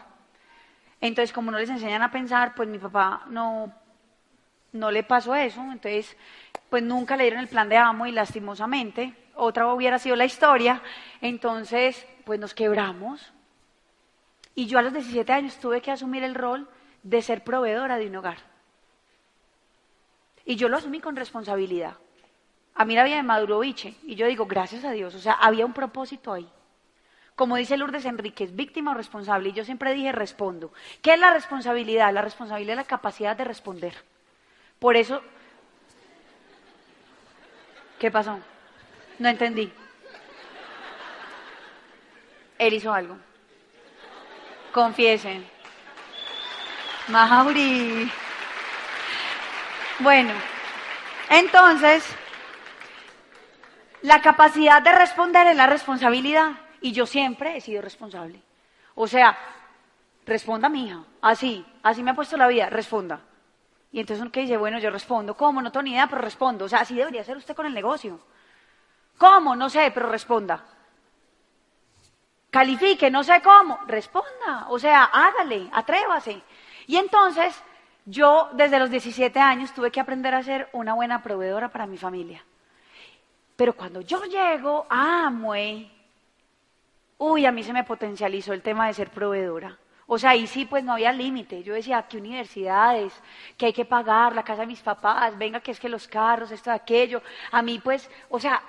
Entonces, como no les enseñan a pensar, pues mi papá no, no le pasó eso. Entonces, pues nunca le dieron el plan de amo y lastimosamente, otra hubiera sido la historia, entonces pues nos quebramos. Y yo a los 17 años tuve que asumir el rol de ser proveedora de un hogar. Y yo lo asumí con responsabilidad. A mí la vida de Maduroviche, y yo digo, gracias a Dios, o sea, había un propósito ahí. Como dice Lourdes Enríquez, víctima o responsable, y yo siempre dije, respondo. ¿Qué es la responsabilidad? La responsabilidad es la capacidad de responder. Por eso ¿Qué pasó? No entendí. Él hizo algo. Confiesen. Mauri. Bueno, entonces, la capacidad de responder es la responsabilidad. Y yo siempre he sido responsable. O sea, responda, mi hija. Así, así me ha puesto la vida, responda. Y entonces uno que dice, bueno, yo respondo, ¿cómo? No tengo ni idea, pero respondo. O sea, así debería ser usted con el negocio. ¿Cómo? No sé, pero responda. Califique, no sé cómo, responda. O sea, hágale, atrévase. Y entonces, yo desde los 17 años tuve que aprender a ser una buena proveedora para mi familia. Pero cuando yo llego a Amway, uy, a mí se me potencializó el tema de ser proveedora. O sea, ahí sí pues no había límite. Yo decía, ¿qué universidades? Que hay que pagar, la casa de mis papás, venga, que es que los carros, esto, aquello. A mí pues, o sea,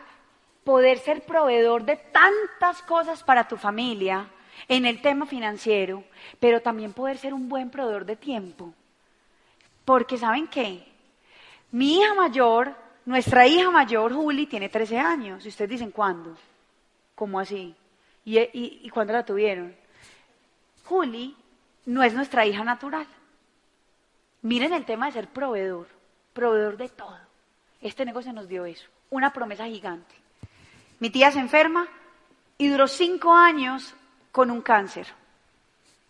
poder ser proveedor de tantas cosas para tu familia en el tema financiero, pero también poder ser un buen proveedor de tiempo. Porque ¿saben qué? Mi hija mayor, nuestra hija mayor, Juli, tiene 13 años. Y ustedes dicen, ¿cuándo? ¿Cómo así? ¿Y, y, cuándo la tuvieron? Juli no es nuestra hija natural. Miren el tema de ser proveedor, proveedor de todo. Este negocio nos dio eso, una promesa gigante. Mi tía se enferma y duró cinco años con un cáncer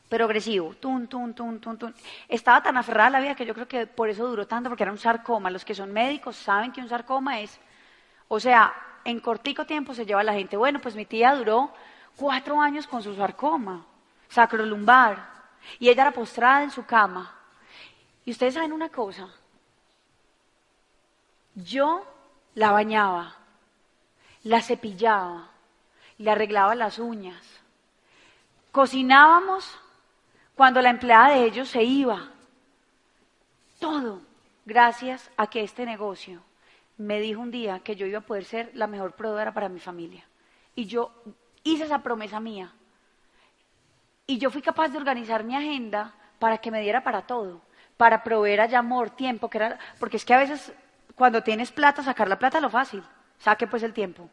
progresivo. Tun, tun, tun, tun, tun. Estaba tan aferrada a la vida que yo creo que por eso duró tanto, porque era un sarcoma. Los que son médicos saben que un sarcoma es, o sea, en cortico tiempo se lleva a la gente. Bueno, pues mi tía duró cuatro años con su sarcoma sacrolumbar, y ella era postrada en su cama. Y ustedes saben una cosa, yo la bañaba, la cepillaba, le arreglaba las uñas. Cocinábamos cuando la empleada de ellos se iba. Todo gracias a que este negocio me dijo un día que yo iba a poder ser la mejor proveedora para mi familia. Y yo hice esa promesa mía. Y yo fui capaz de organizar mi agenda para que me diera para todo, para proveer allá amor, tiempo, que era, porque es que a veces cuando tienes plata, sacar la plata es lo fácil. Saque pues el tiempo.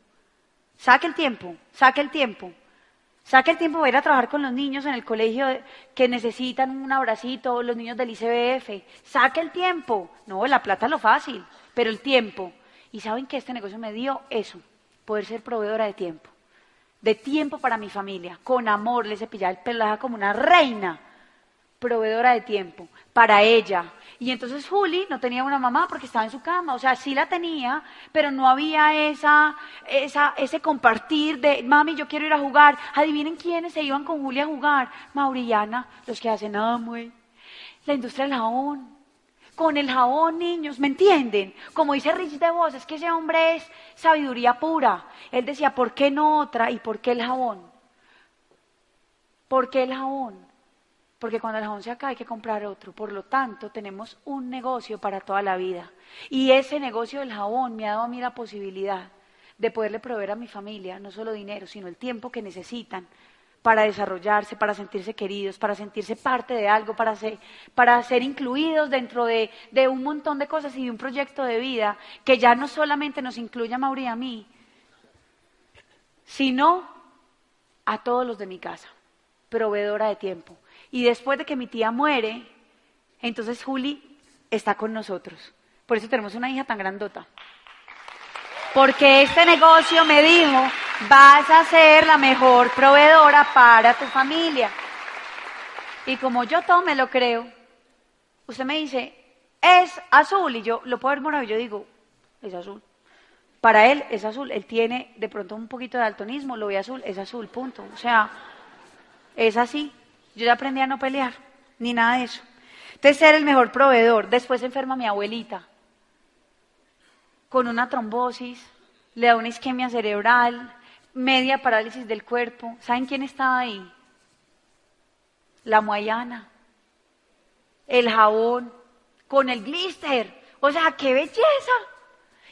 Saque el tiempo, saque el tiempo. Saque el tiempo para ir a trabajar con los niños en el colegio que necesitan un abracito, los niños del ICBF. Saque el tiempo. No, la plata es lo fácil, pero el tiempo. Y saben que este negocio me dio eso, poder ser proveedora de tiempo. De tiempo para mi familia, con amor, le cepillaba el pelo, como una reina, proveedora de tiempo, para ella, y entonces Juli no tenía una mamá porque estaba en su cama, o sea, sí la tenía, pero no había esa, esa, ese compartir de, mami, yo quiero ir a jugar. Adivinen quiénes se iban con Juli a jugar. Maurillana, los que hacen muy la industria del jabón. Con el jabón, niños, ¿me entienden? Como dice Rich de Vos, es que ese hombre es sabiduría pura. Él decía, ¿por qué no otra y por qué el jabón? ¿Por qué el jabón? Porque cuando el jabón se acaba hay que comprar otro. Por lo tanto, tenemos un negocio para toda la vida. Y ese negocio del jabón me ha dado a mí la posibilidad de poderle proveer a mi familia no solo dinero, sino el tiempo que necesitan para desarrollarse, para sentirse queridos, para sentirse parte de algo, para ser, incluidos dentro de, de, un montón de cosas y de un proyecto de vida que ya no solamente nos incluye a Mauri y a mí, sino a todos los de mi casa, proveedora de tiempo. Y después de que mi tía muere, entonces Juli está con nosotros. Por eso tenemos una hija tan grandota. Porque este negocio me dijo, vas a ser la mejor proveedora para tu familia. Y como yo todo me lo creo, usted me dice, es azul. Y yo lo puedo ver morado y yo digo, es azul. Para él es azul. Él tiene de pronto un poquito de daltonismo, lo ve azul, es azul, punto. O sea, es así. Yo ya aprendí a no pelear, ni nada de eso. Entonces, ser el mejor proveedor. Después enferma mi abuelita con una trombosis, le da una isquemia cerebral, media parálisis del cuerpo. ¿Saben quién estaba ahí? La muayana, el jabón, con el glister. O sea, qué belleza.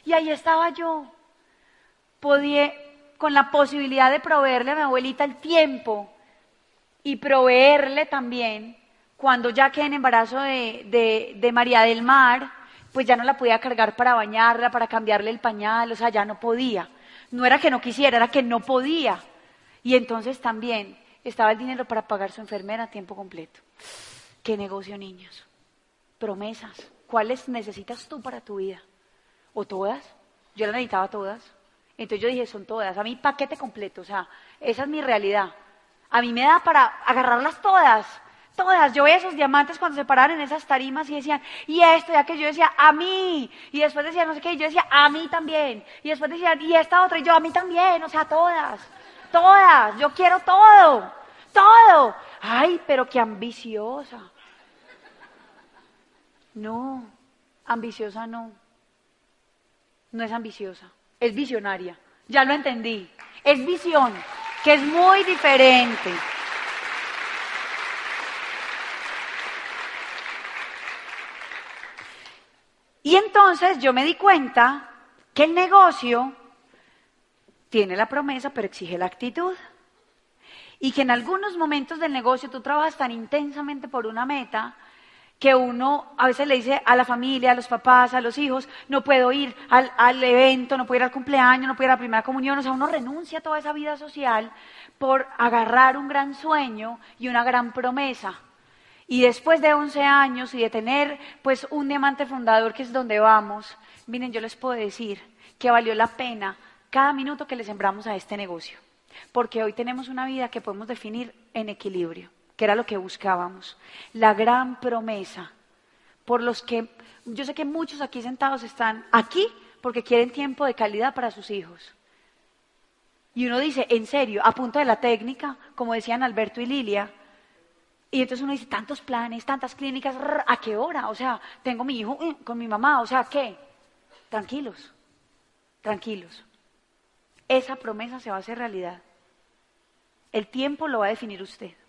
Y ahí estaba yo. Podía, con la posibilidad de proveerle a mi abuelita el tiempo y proveerle también, cuando ya quedé en embarazo de, de, María del Mar, pues ya no la podía cargar para bañarla, para cambiarle el pañal, o sea, ya no podía. No era que no quisiera, era que no podía. Y entonces también estaba el dinero para pagar su enfermera a tiempo completo. ¿Qué negocio, niños? Promesas. ¿Cuáles necesitas tú para tu vida? ¿O todas? Yo las necesitaba todas. Entonces yo dije, son todas. A mí paquete completo. O sea, esa es mi realidad. A mí me da para agarrarlas todas, todas. Yo veía esos diamantes cuando se paraban en esas tarimas y decían, y esto, ya que yo decía, a mí. Y después decían, no sé qué, y yo decía, a mí también. Y después decían, y esta otra, y yo, a mí también, o sea, todas, todas. Yo quiero todo, todo. Ay, pero qué ambiciosa. No, ambiciosa no. No es ambiciosa, es visionaria. Ya lo entendí. Es visión que es muy diferente. Y entonces yo me di cuenta que el negocio tiene la promesa, pero exige la actitud. Y que en algunos momentos del negocio tú trabajas tan intensamente por una meta que uno a veces le dice a la familia, a los papás, a los hijos, no puedo ir al, evento, no puedo ir al cumpleaños, no puedo ir a la primera comunión, o sea, uno renuncia a toda esa vida social por agarrar un gran sueño y una gran promesa. Y después de 11 años y de tener pues un diamante fundador que es donde vamos, miren, yo les puedo decir que valió la pena cada minuto que le sembramos a este negocio, porque hoy tenemos una vida que podemos definir en equilibrio que era lo que buscábamos. La gran promesa por los que yo sé que muchos aquí sentados están aquí porque quieren tiempo de calidad para sus hijos. Y uno dice, en serio, a punto de la técnica, como decían Alberto y Lilia, y entonces uno dice, tantos planes, tantas clínicas, ¿a qué hora? O sea, tengo mi hijo eh, con mi mamá, o sea, ¿qué? Tranquilos, tranquilos. Esa promesa se va a hacer realidad. El tiempo lo va a definir usted.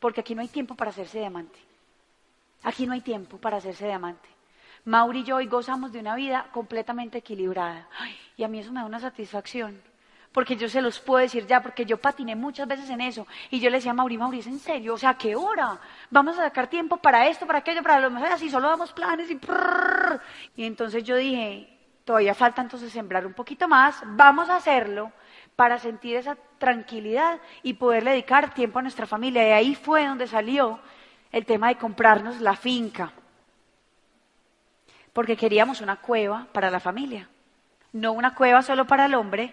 Porque aquí no hay tiempo para hacerse diamante. Aquí no hay tiempo para hacerse diamante. Mauri y yo hoy gozamos de una vida completamente equilibrada. y a mí eso me da una satisfacción. Porque yo se los puedo decir ya, porque yo patiné muchas veces en eso. Y yo le decía a Mauri, Mauri, ¿es en serio? O sea, ¿qué hora? Vamos a sacar tiempo para esto, para aquello, para lo mejor así, solo damos planes y... Y entonces yo dije, todavía falta entonces sembrar un poquito más, vamos a hacerlo para sentir esa tranquilidad y poder dedicar tiempo a nuestra familia. Y ahí fue donde salió el tema de comprarnos la finca porque queríamos una cueva para la familia, no una cueva solo para el hombre.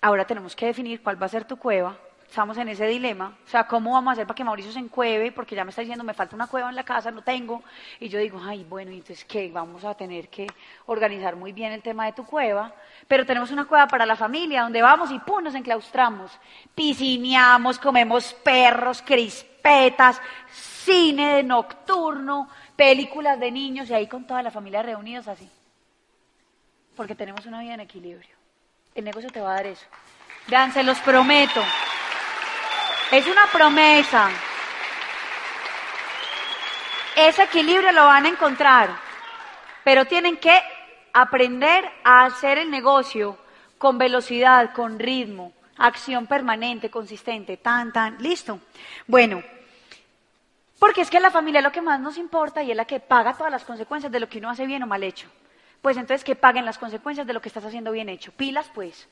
Ahora tenemos que definir cuál va a ser tu cueva. Estamos en ese dilema. O sea, ¿cómo vamos a hacer para que Mauricio se encueve? Porque ya me está diciendo, me falta una cueva en la casa, no tengo. Y yo digo, ay, bueno, entonces, ¿qué? Vamos a tener que organizar muy bien el tema de tu cueva. Pero tenemos una cueva para la familia, donde vamos y pum, nos enclaustramos. Piscineamos, comemos perros, crispetas, cine nocturno, películas de niños y ahí con toda la familia reunidos así. Porque tenemos una vida en equilibrio. El negocio te va a dar eso. Vean, se los prometo. Es una promesa. Ese equilibrio lo van a encontrar, pero tienen que aprender a hacer el negocio con velocidad, con ritmo, acción permanente, consistente, tan, tan, listo. Bueno, porque es que la familia es lo que más nos importa y es la que paga todas las consecuencias de lo que uno hace bien o mal hecho. Pues entonces que paguen las consecuencias de lo que estás haciendo bien hecho. Pilas pues.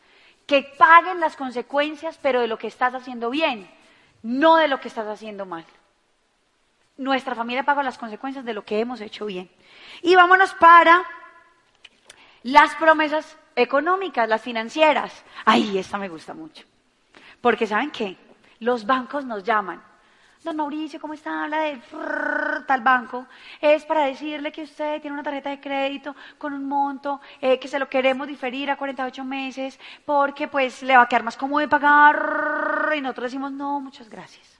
Que paguen las consecuencias, pero de lo que estás haciendo bien, no de lo que estás haciendo mal. Nuestra familia paga las consecuencias de lo que hemos hecho bien. Y vámonos para las promesas económicas, las financieras. Ay, esta me gusta mucho. Porque ¿saben qué? Los bancos nos llaman Don Mauricio, ¿cómo está? Habla de tal banco. Es para decirle que usted tiene una tarjeta de crédito con un monto eh, que se lo queremos diferir a 48 meses porque pues le va a quedar más cómodo de pagar. Y nosotros decimos, no, muchas gracias.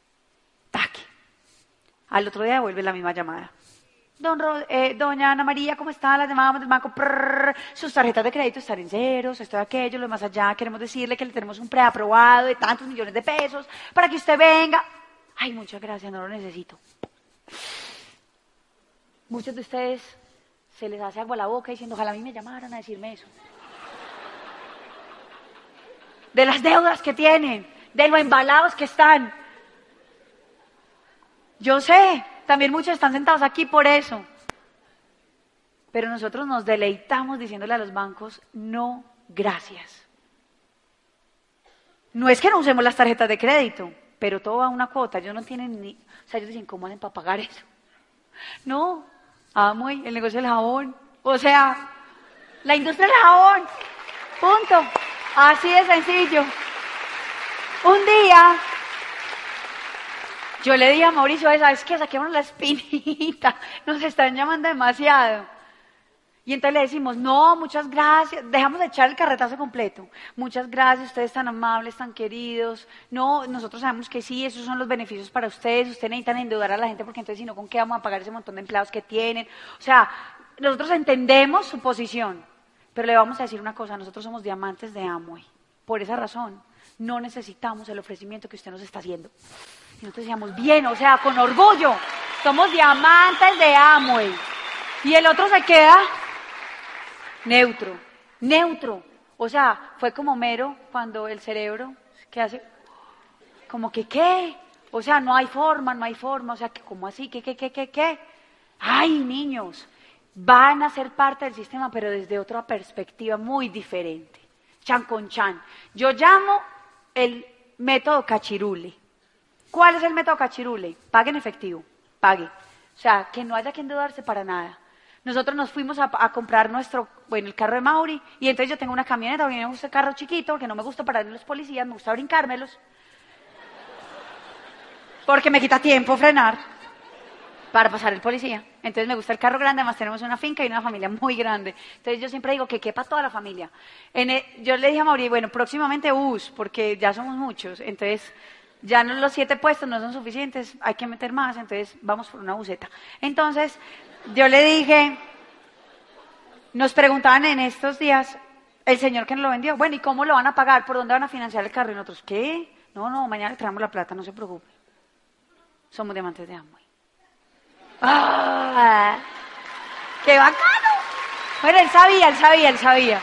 Taque. Al otro día devuelve la misma llamada. Don eh, doña Ana María, ¿cómo está? La llamamos del banco. sus tarjetas de crédito están en ceros, esto y aquello, lo más allá. Queremos decirle que le tenemos un preaprobado de tantos millones de pesos para que usted venga. Ay, muchas gracias, no lo necesito. Muchos de ustedes se les hace agua la boca diciendo, ojalá a mí me llamaran a decirme eso. De las deudas que tienen, de lo embalados que están. Yo sé, también muchos están sentados aquí por eso. Pero nosotros nos deleitamos diciéndole a los bancos, no, gracias. No es que no usemos las tarjetas de crédito, pero todo va a una cuota. Ellos no tienen ni. O sea, ellos dicen, ¿cómo hacen para pagar eso? No, amo el negocio del jabón. O sea, la industria del jabón. Punto. Así de sencillo. Un día, yo le dije a Mauricio, ¿sabes qué? Saquemos la espinita. Nos están llamando demasiado. Y entonces le decimos, no, muchas gracias, dejamos de echar el carretazo completo. Muchas gracias, ustedes tan amables, tan queridos. No, nosotros sabemos que sí, esos son los beneficios para ustedes. Ustedes necesitan endeudar a la gente porque entonces si no, ¿con qué vamos a pagar ese montón de empleados que tienen? O sea, nosotros entendemos su posición, pero le vamos a decir una cosa, nosotros somos diamantes de Amway. Por esa razón, no necesitamos el ofrecimiento que usted nos está haciendo. Y nosotros decíamos, bien, o sea, con orgullo, somos diamantes de Amway. Y el otro se queda neutro, neutro. O sea, fue como mero cuando el cerebro, ¿qué hace? Como que, ¿qué? O sea, no hay forma, no hay forma. O sea, ¿cómo así? ¿Qué, qué, qué, qué, qué? Ay, niños, van a ser parte del sistema, pero desde otra perspectiva muy diferente. Chan con chan. Yo llamo el método cachirule. ¿Cuál es el método cachirule? Pague en efectivo, pague. O sea, que no haya que endeudarse para nada. Nosotros nos fuimos a, comprar nuestro, bueno, el carro de Mauri, y entonces yo tengo una camioneta, porque me gusta el carro chiquito, porque no me gusta parar en los policías, me gusta brincármelos, porque me quita tiempo frenar para pasar el policía. Entonces me gusta el carro grande, además tenemos una finca y una familia muy grande. Entonces yo siempre digo que quepa toda la familia. yo le dije a Mauri, bueno, próximamente bus, porque ya somos muchos. Entonces ya no, los siete puestos no son suficientes, hay que meter más, entonces vamos por una buseta. Entonces yo le dije, nos preguntaban en estos días, el señor que nos lo vendió, bueno, ¿y cómo lo van a pagar? ¿Por dónde van a financiar el carro? Y nosotros, ¿qué? No, no, mañana le traemos la plata, no se preocupe. Somos diamantes de Amway. ¡Ah! ¡Qué bacano! Bueno, él sabía, él sabía, él sabía.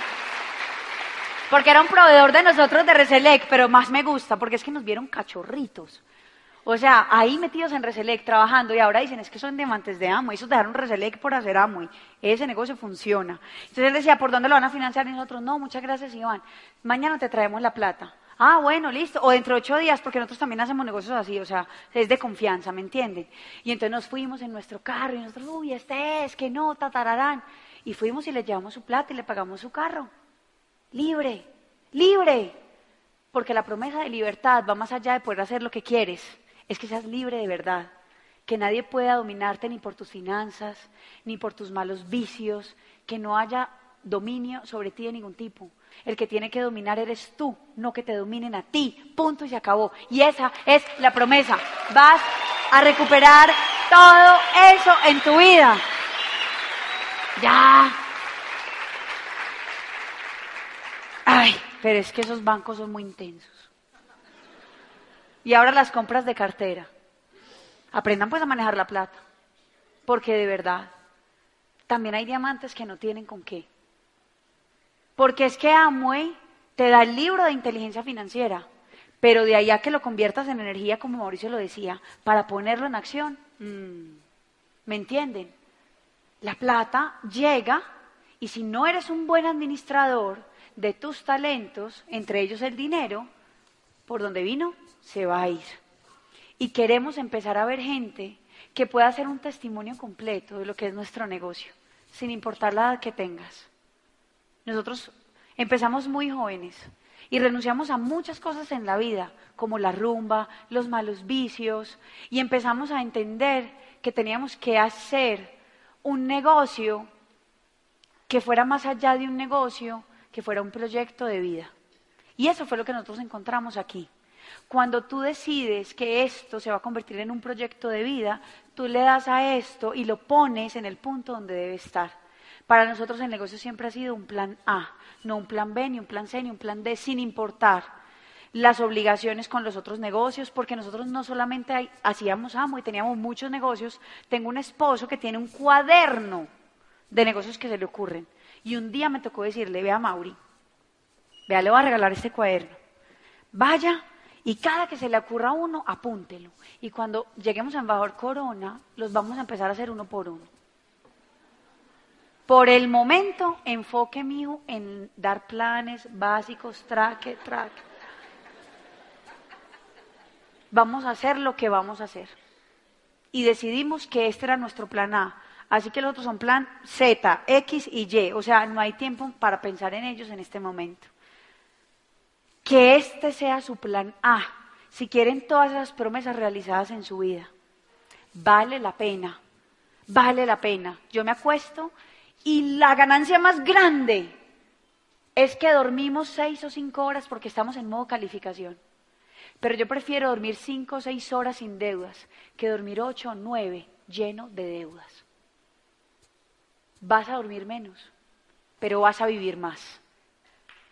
Porque era un proveedor de nosotros de Reselec, pero más me gusta, porque es que nos vieron cachorritos. O sea, ahí metidos en Reselec trabajando y ahora dicen, es que son diamantes de Amway, esos dejaron Reselec por hacer Amway, ese negocio funciona. Entonces él decía, ¿por dónde lo van a financiar? Y nosotros, no, muchas gracias Iván, mañana te traemos la plata. Ah, bueno, listo. O dentro de ocho días, porque nosotros también hacemos negocios así, o sea, es de confianza, ¿me entienden? Y entonces nos fuimos en nuestro carro y nosotros, uy, este es, que no, tatararán. Y fuimos y le llevamos su plata y le pagamos su carro. Libre, libre. Porque la promesa de libertad va más allá de poder hacer lo que quieres, es que seas libre de verdad. Que nadie pueda dominarte ni por tus finanzas, ni por tus malos vicios, que no haya dominio sobre ti de ningún tipo. El que tiene que dominar eres tú, no que te dominen a ti. Punto y se acabó. Y esa es la promesa. Vas a recuperar todo eso en tu vida. Ya. Ay, pero es que esos bancos son muy intensos. Y ahora las compras de cartera. Aprendan pues a manejar la plata. Porque de verdad, también hay diamantes que no tienen con qué. Porque es que Amway te da el libro de inteligencia financiera, pero de ahí a que lo conviertas en energía, como Mauricio lo decía, para ponerlo en acción, mm, ¿me entienden? La plata llega y si no eres un buen administrador de tus talentos, entre ellos el dinero, por donde vino, se va a ir. Y queremos empezar a ver gente que pueda hacer un testimonio completo de lo que es nuestro negocio, sin importar la edad que tengas. Nosotros empezamos muy jóvenes y renunciamos a muchas cosas en la vida, como la rumba, los malos vicios, y empezamos a entender que teníamos que hacer un negocio que fuera más allá de un negocio, que fuera un proyecto de vida. Y eso fue lo que nosotros encontramos aquí. Cuando tú decides que esto se va a convertir en un proyecto de vida, tú le das a esto y lo pones en el punto donde debe estar. Para nosotros el negocio siempre ha sido un plan A, no un plan B, ni un plan C, ni un plan D, sin importar las obligaciones con los otros negocios, porque nosotros no solamente hacíamos amo y teníamos muchos negocios, tengo un esposo que tiene un cuaderno de negocios que se le ocurren. Y un día me tocó decirle, vea Mauri, vea, le voy a regalar este cuaderno. Vaya y cada que se le ocurra uno, apúntelo. Y cuando lleguemos a Embajador Corona, los vamos a empezar a hacer uno por uno. Por el momento, enfoque mío en dar planes básicos, traque, traque. Vamos a hacer lo que vamos a hacer. Y decidimos que este era nuestro plan A. Así que los otros son plan Z, X y Y. O sea, no hay tiempo para pensar en ellos en este momento. Que este sea su plan A. Si quieren todas esas promesas realizadas en su vida. Vale la pena. Vale la pena. Yo me acuesto y la ganancia más grande es que dormimos seis o cinco horas porque estamos en modo calificación. Pero yo prefiero dormir cinco o seis horas sin deudas que dormir ocho o nueve lleno de deudas. Vas a dormir menos, pero vas a vivir más.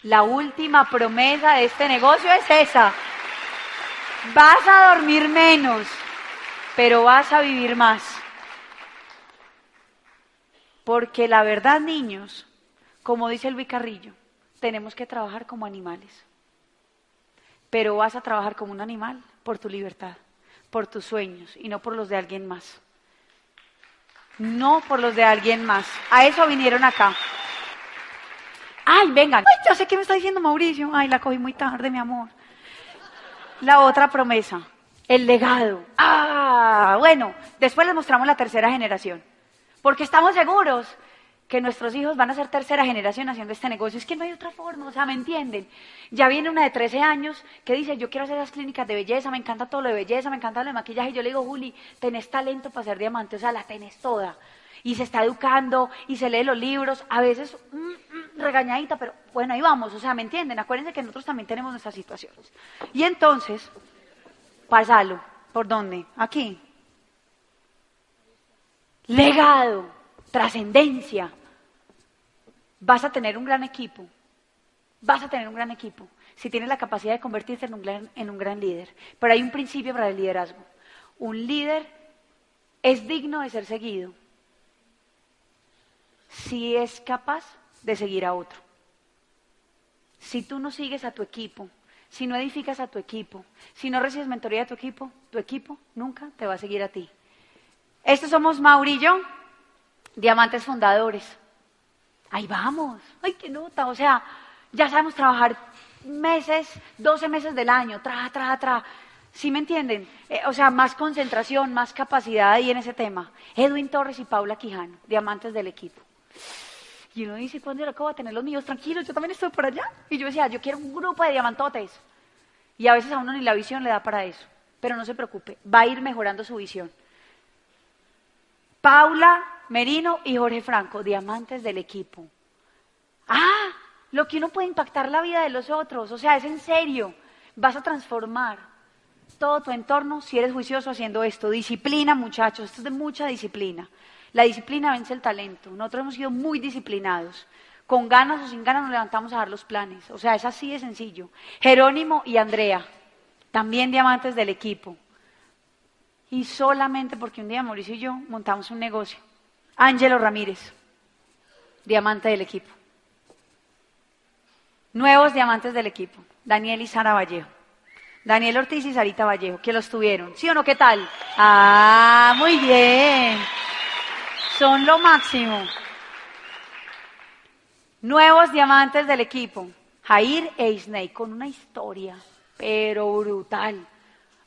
La última promesa de este negocio es esa. Vas a dormir menos, pero vas a vivir más. Porque la verdad, niños, como dice Luis Carrillo, tenemos que trabajar como animales. Pero vas a trabajar como un animal por tu libertad, por tus sueños y no por los de alguien más. No por los de alguien más. A eso vinieron acá. Ay, vengan. Ay, ya sé qué me está diciendo Mauricio. Ay, la cogí muy tarde, mi amor. La otra promesa, el legado. Ah, bueno, después les mostramos la tercera generación. Porque estamos seguros que nuestros hijos van a ser tercera generación haciendo este negocio. Es que no hay otra forma, o sea, ¿me entienden? Ya viene una de 13 años que dice, yo quiero hacer las clínicas de belleza, me encanta todo lo de belleza, me encanta lo de maquillaje. Y yo le digo, Juli, tenés talento para ser diamante, o sea, la tenés toda. Y se está educando y se lee los libros, a veces mm, mm, regañadita, pero bueno, ahí vamos, o sea, ¿me entienden? Acuérdense que nosotros también tenemos nuestras situaciones. Y entonces, pasalo, ¿por dónde? Aquí legado, trascendencia. Vas a tener un gran equipo, vas a tener un gran equipo si tienes la capacidad de convertirte en un gran, líder. Pero hay un principio para el liderazgo. Un líder es digno de ser seguido si es capaz de seguir a otro. Si tú no sigues a tu equipo, si no edificas a tu equipo, si no recibes mentoría de tu equipo, tu equipo nunca te va a seguir a ti. Estos somos Maurillo, diamantes fundadores. Ahí vamos. Ay, qué nota. O sea, ya sabemos trabajar meses, 12 meses del año, tra, tra, tra. ¿Sí me entienden? Eh, o sea, más concentración, más capacidad ahí en ese tema. Edwin Torres y Paula Quijano, diamantes del equipo. Y uno dice, ¿cuándo yo acabo de tener los míos? Tranquilos, yo también estoy por allá. Y yo decía, yo quiero un grupo de diamantotes. Y a veces a uno ni la visión le da para eso. Pero no se preocupe, va a ir mejorando su visión. Paula Merino y Jorge Franco, diamantes del equipo. Ah, lo que uno puede impactar la vida de los otros, o sea, es en serio, vas a transformar todo tu entorno si eres juicioso haciendo esto. Disciplina, muchachos, esto es de mucha disciplina. La disciplina vence el talento. Nosotros hemos sido muy disciplinados. Con ganas o sin ganas nos levantamos a dar los planes. O sea, es así de sencillo. Jerónimo y Andrea, también diamantes del equipo. Y solamente porque un día Mauricio y yo montamos un negocio. Ángelo Ramírez, diamante del equipo. Nuevos diamantes del equipo. Daniel y Sara Vallejo. Daniel Ortiz y Sarita Vallejo, que los tuvieron. ¿Sí o no? ¿Qué tal? Ah, muy bien. Son lo máximo. Nuevos diamantes del equipo. Jair e Isney, con una historia, pero brutal.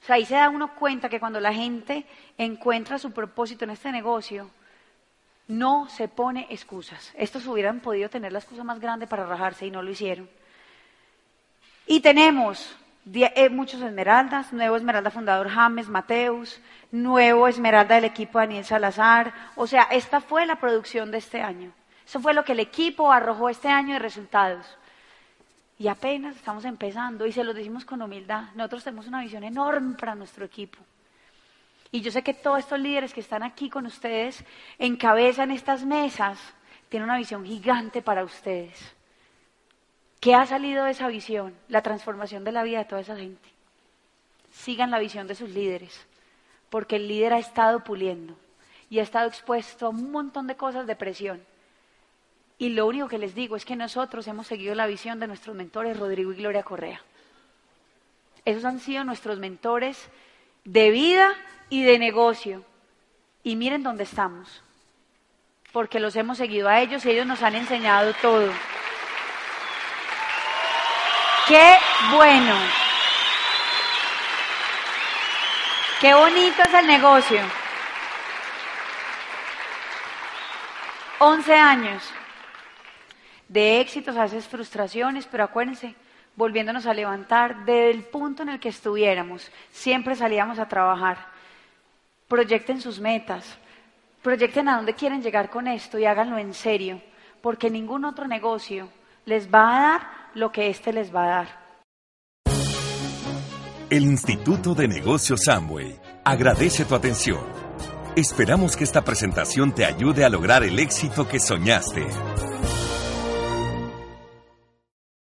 O sea, ahí se da uno cuenta que cuando la gente encuentra su propósito en este negocio, no se pone excusas. Estos hubieran podido tener la excusa más grande para rajarse y no lo hicieron. Y tenemos eh, muchos esmeraldas, nuevo esmeralda fundador James Mateus, nuevo esmeralda del equipo Daniel Salazar. O sea, esta fue la producción de este año. Eso fue lo que el equipo arrojó este año de resultados. Y apenas estamos empezando y se lo decimos con humildad. Nosotros tenemos una visión enorme para nuestro equipo. Y yo sé que todos estos líderes que están aquí con ustedes, encabezan estas mesas, tienen una visión gigante para ustedes. ¿Qué ha salido de esa visión? La transformación de la vida de toda esa gente. Sigan la visión de sus líderes, porque el líder ha estado puliendo y ha estado expuesto a un montón de cosas de presión. Y lo único que les digo es que nosotros hemos seguido la visión de nuestros mentores Rodrigo y Gloria Correa. Esos han sido nuestros mentores de vida y de negocio. Y miren dónde estamos, porque los hemos seguido a ellos y ellos nos han enseñado todo. Qué bueno. Qué bonito es el negocio. 11 años de éxitos, a veces frustraciones, pero acuérdense, volviéndonos a levantar del punto en el que estuviéramos, siempre salíamos a trabajar. Proyecten sus metas, proyecten a dónde quieren llegar con esto y háganlo en serio, porque ningún otro negocio les va a dar lo que éste les va a dar. El Instituto de Negocios Samway agradece tu atención. Esperamos que esta presentación te ayude a lograr el éxito que soñaste.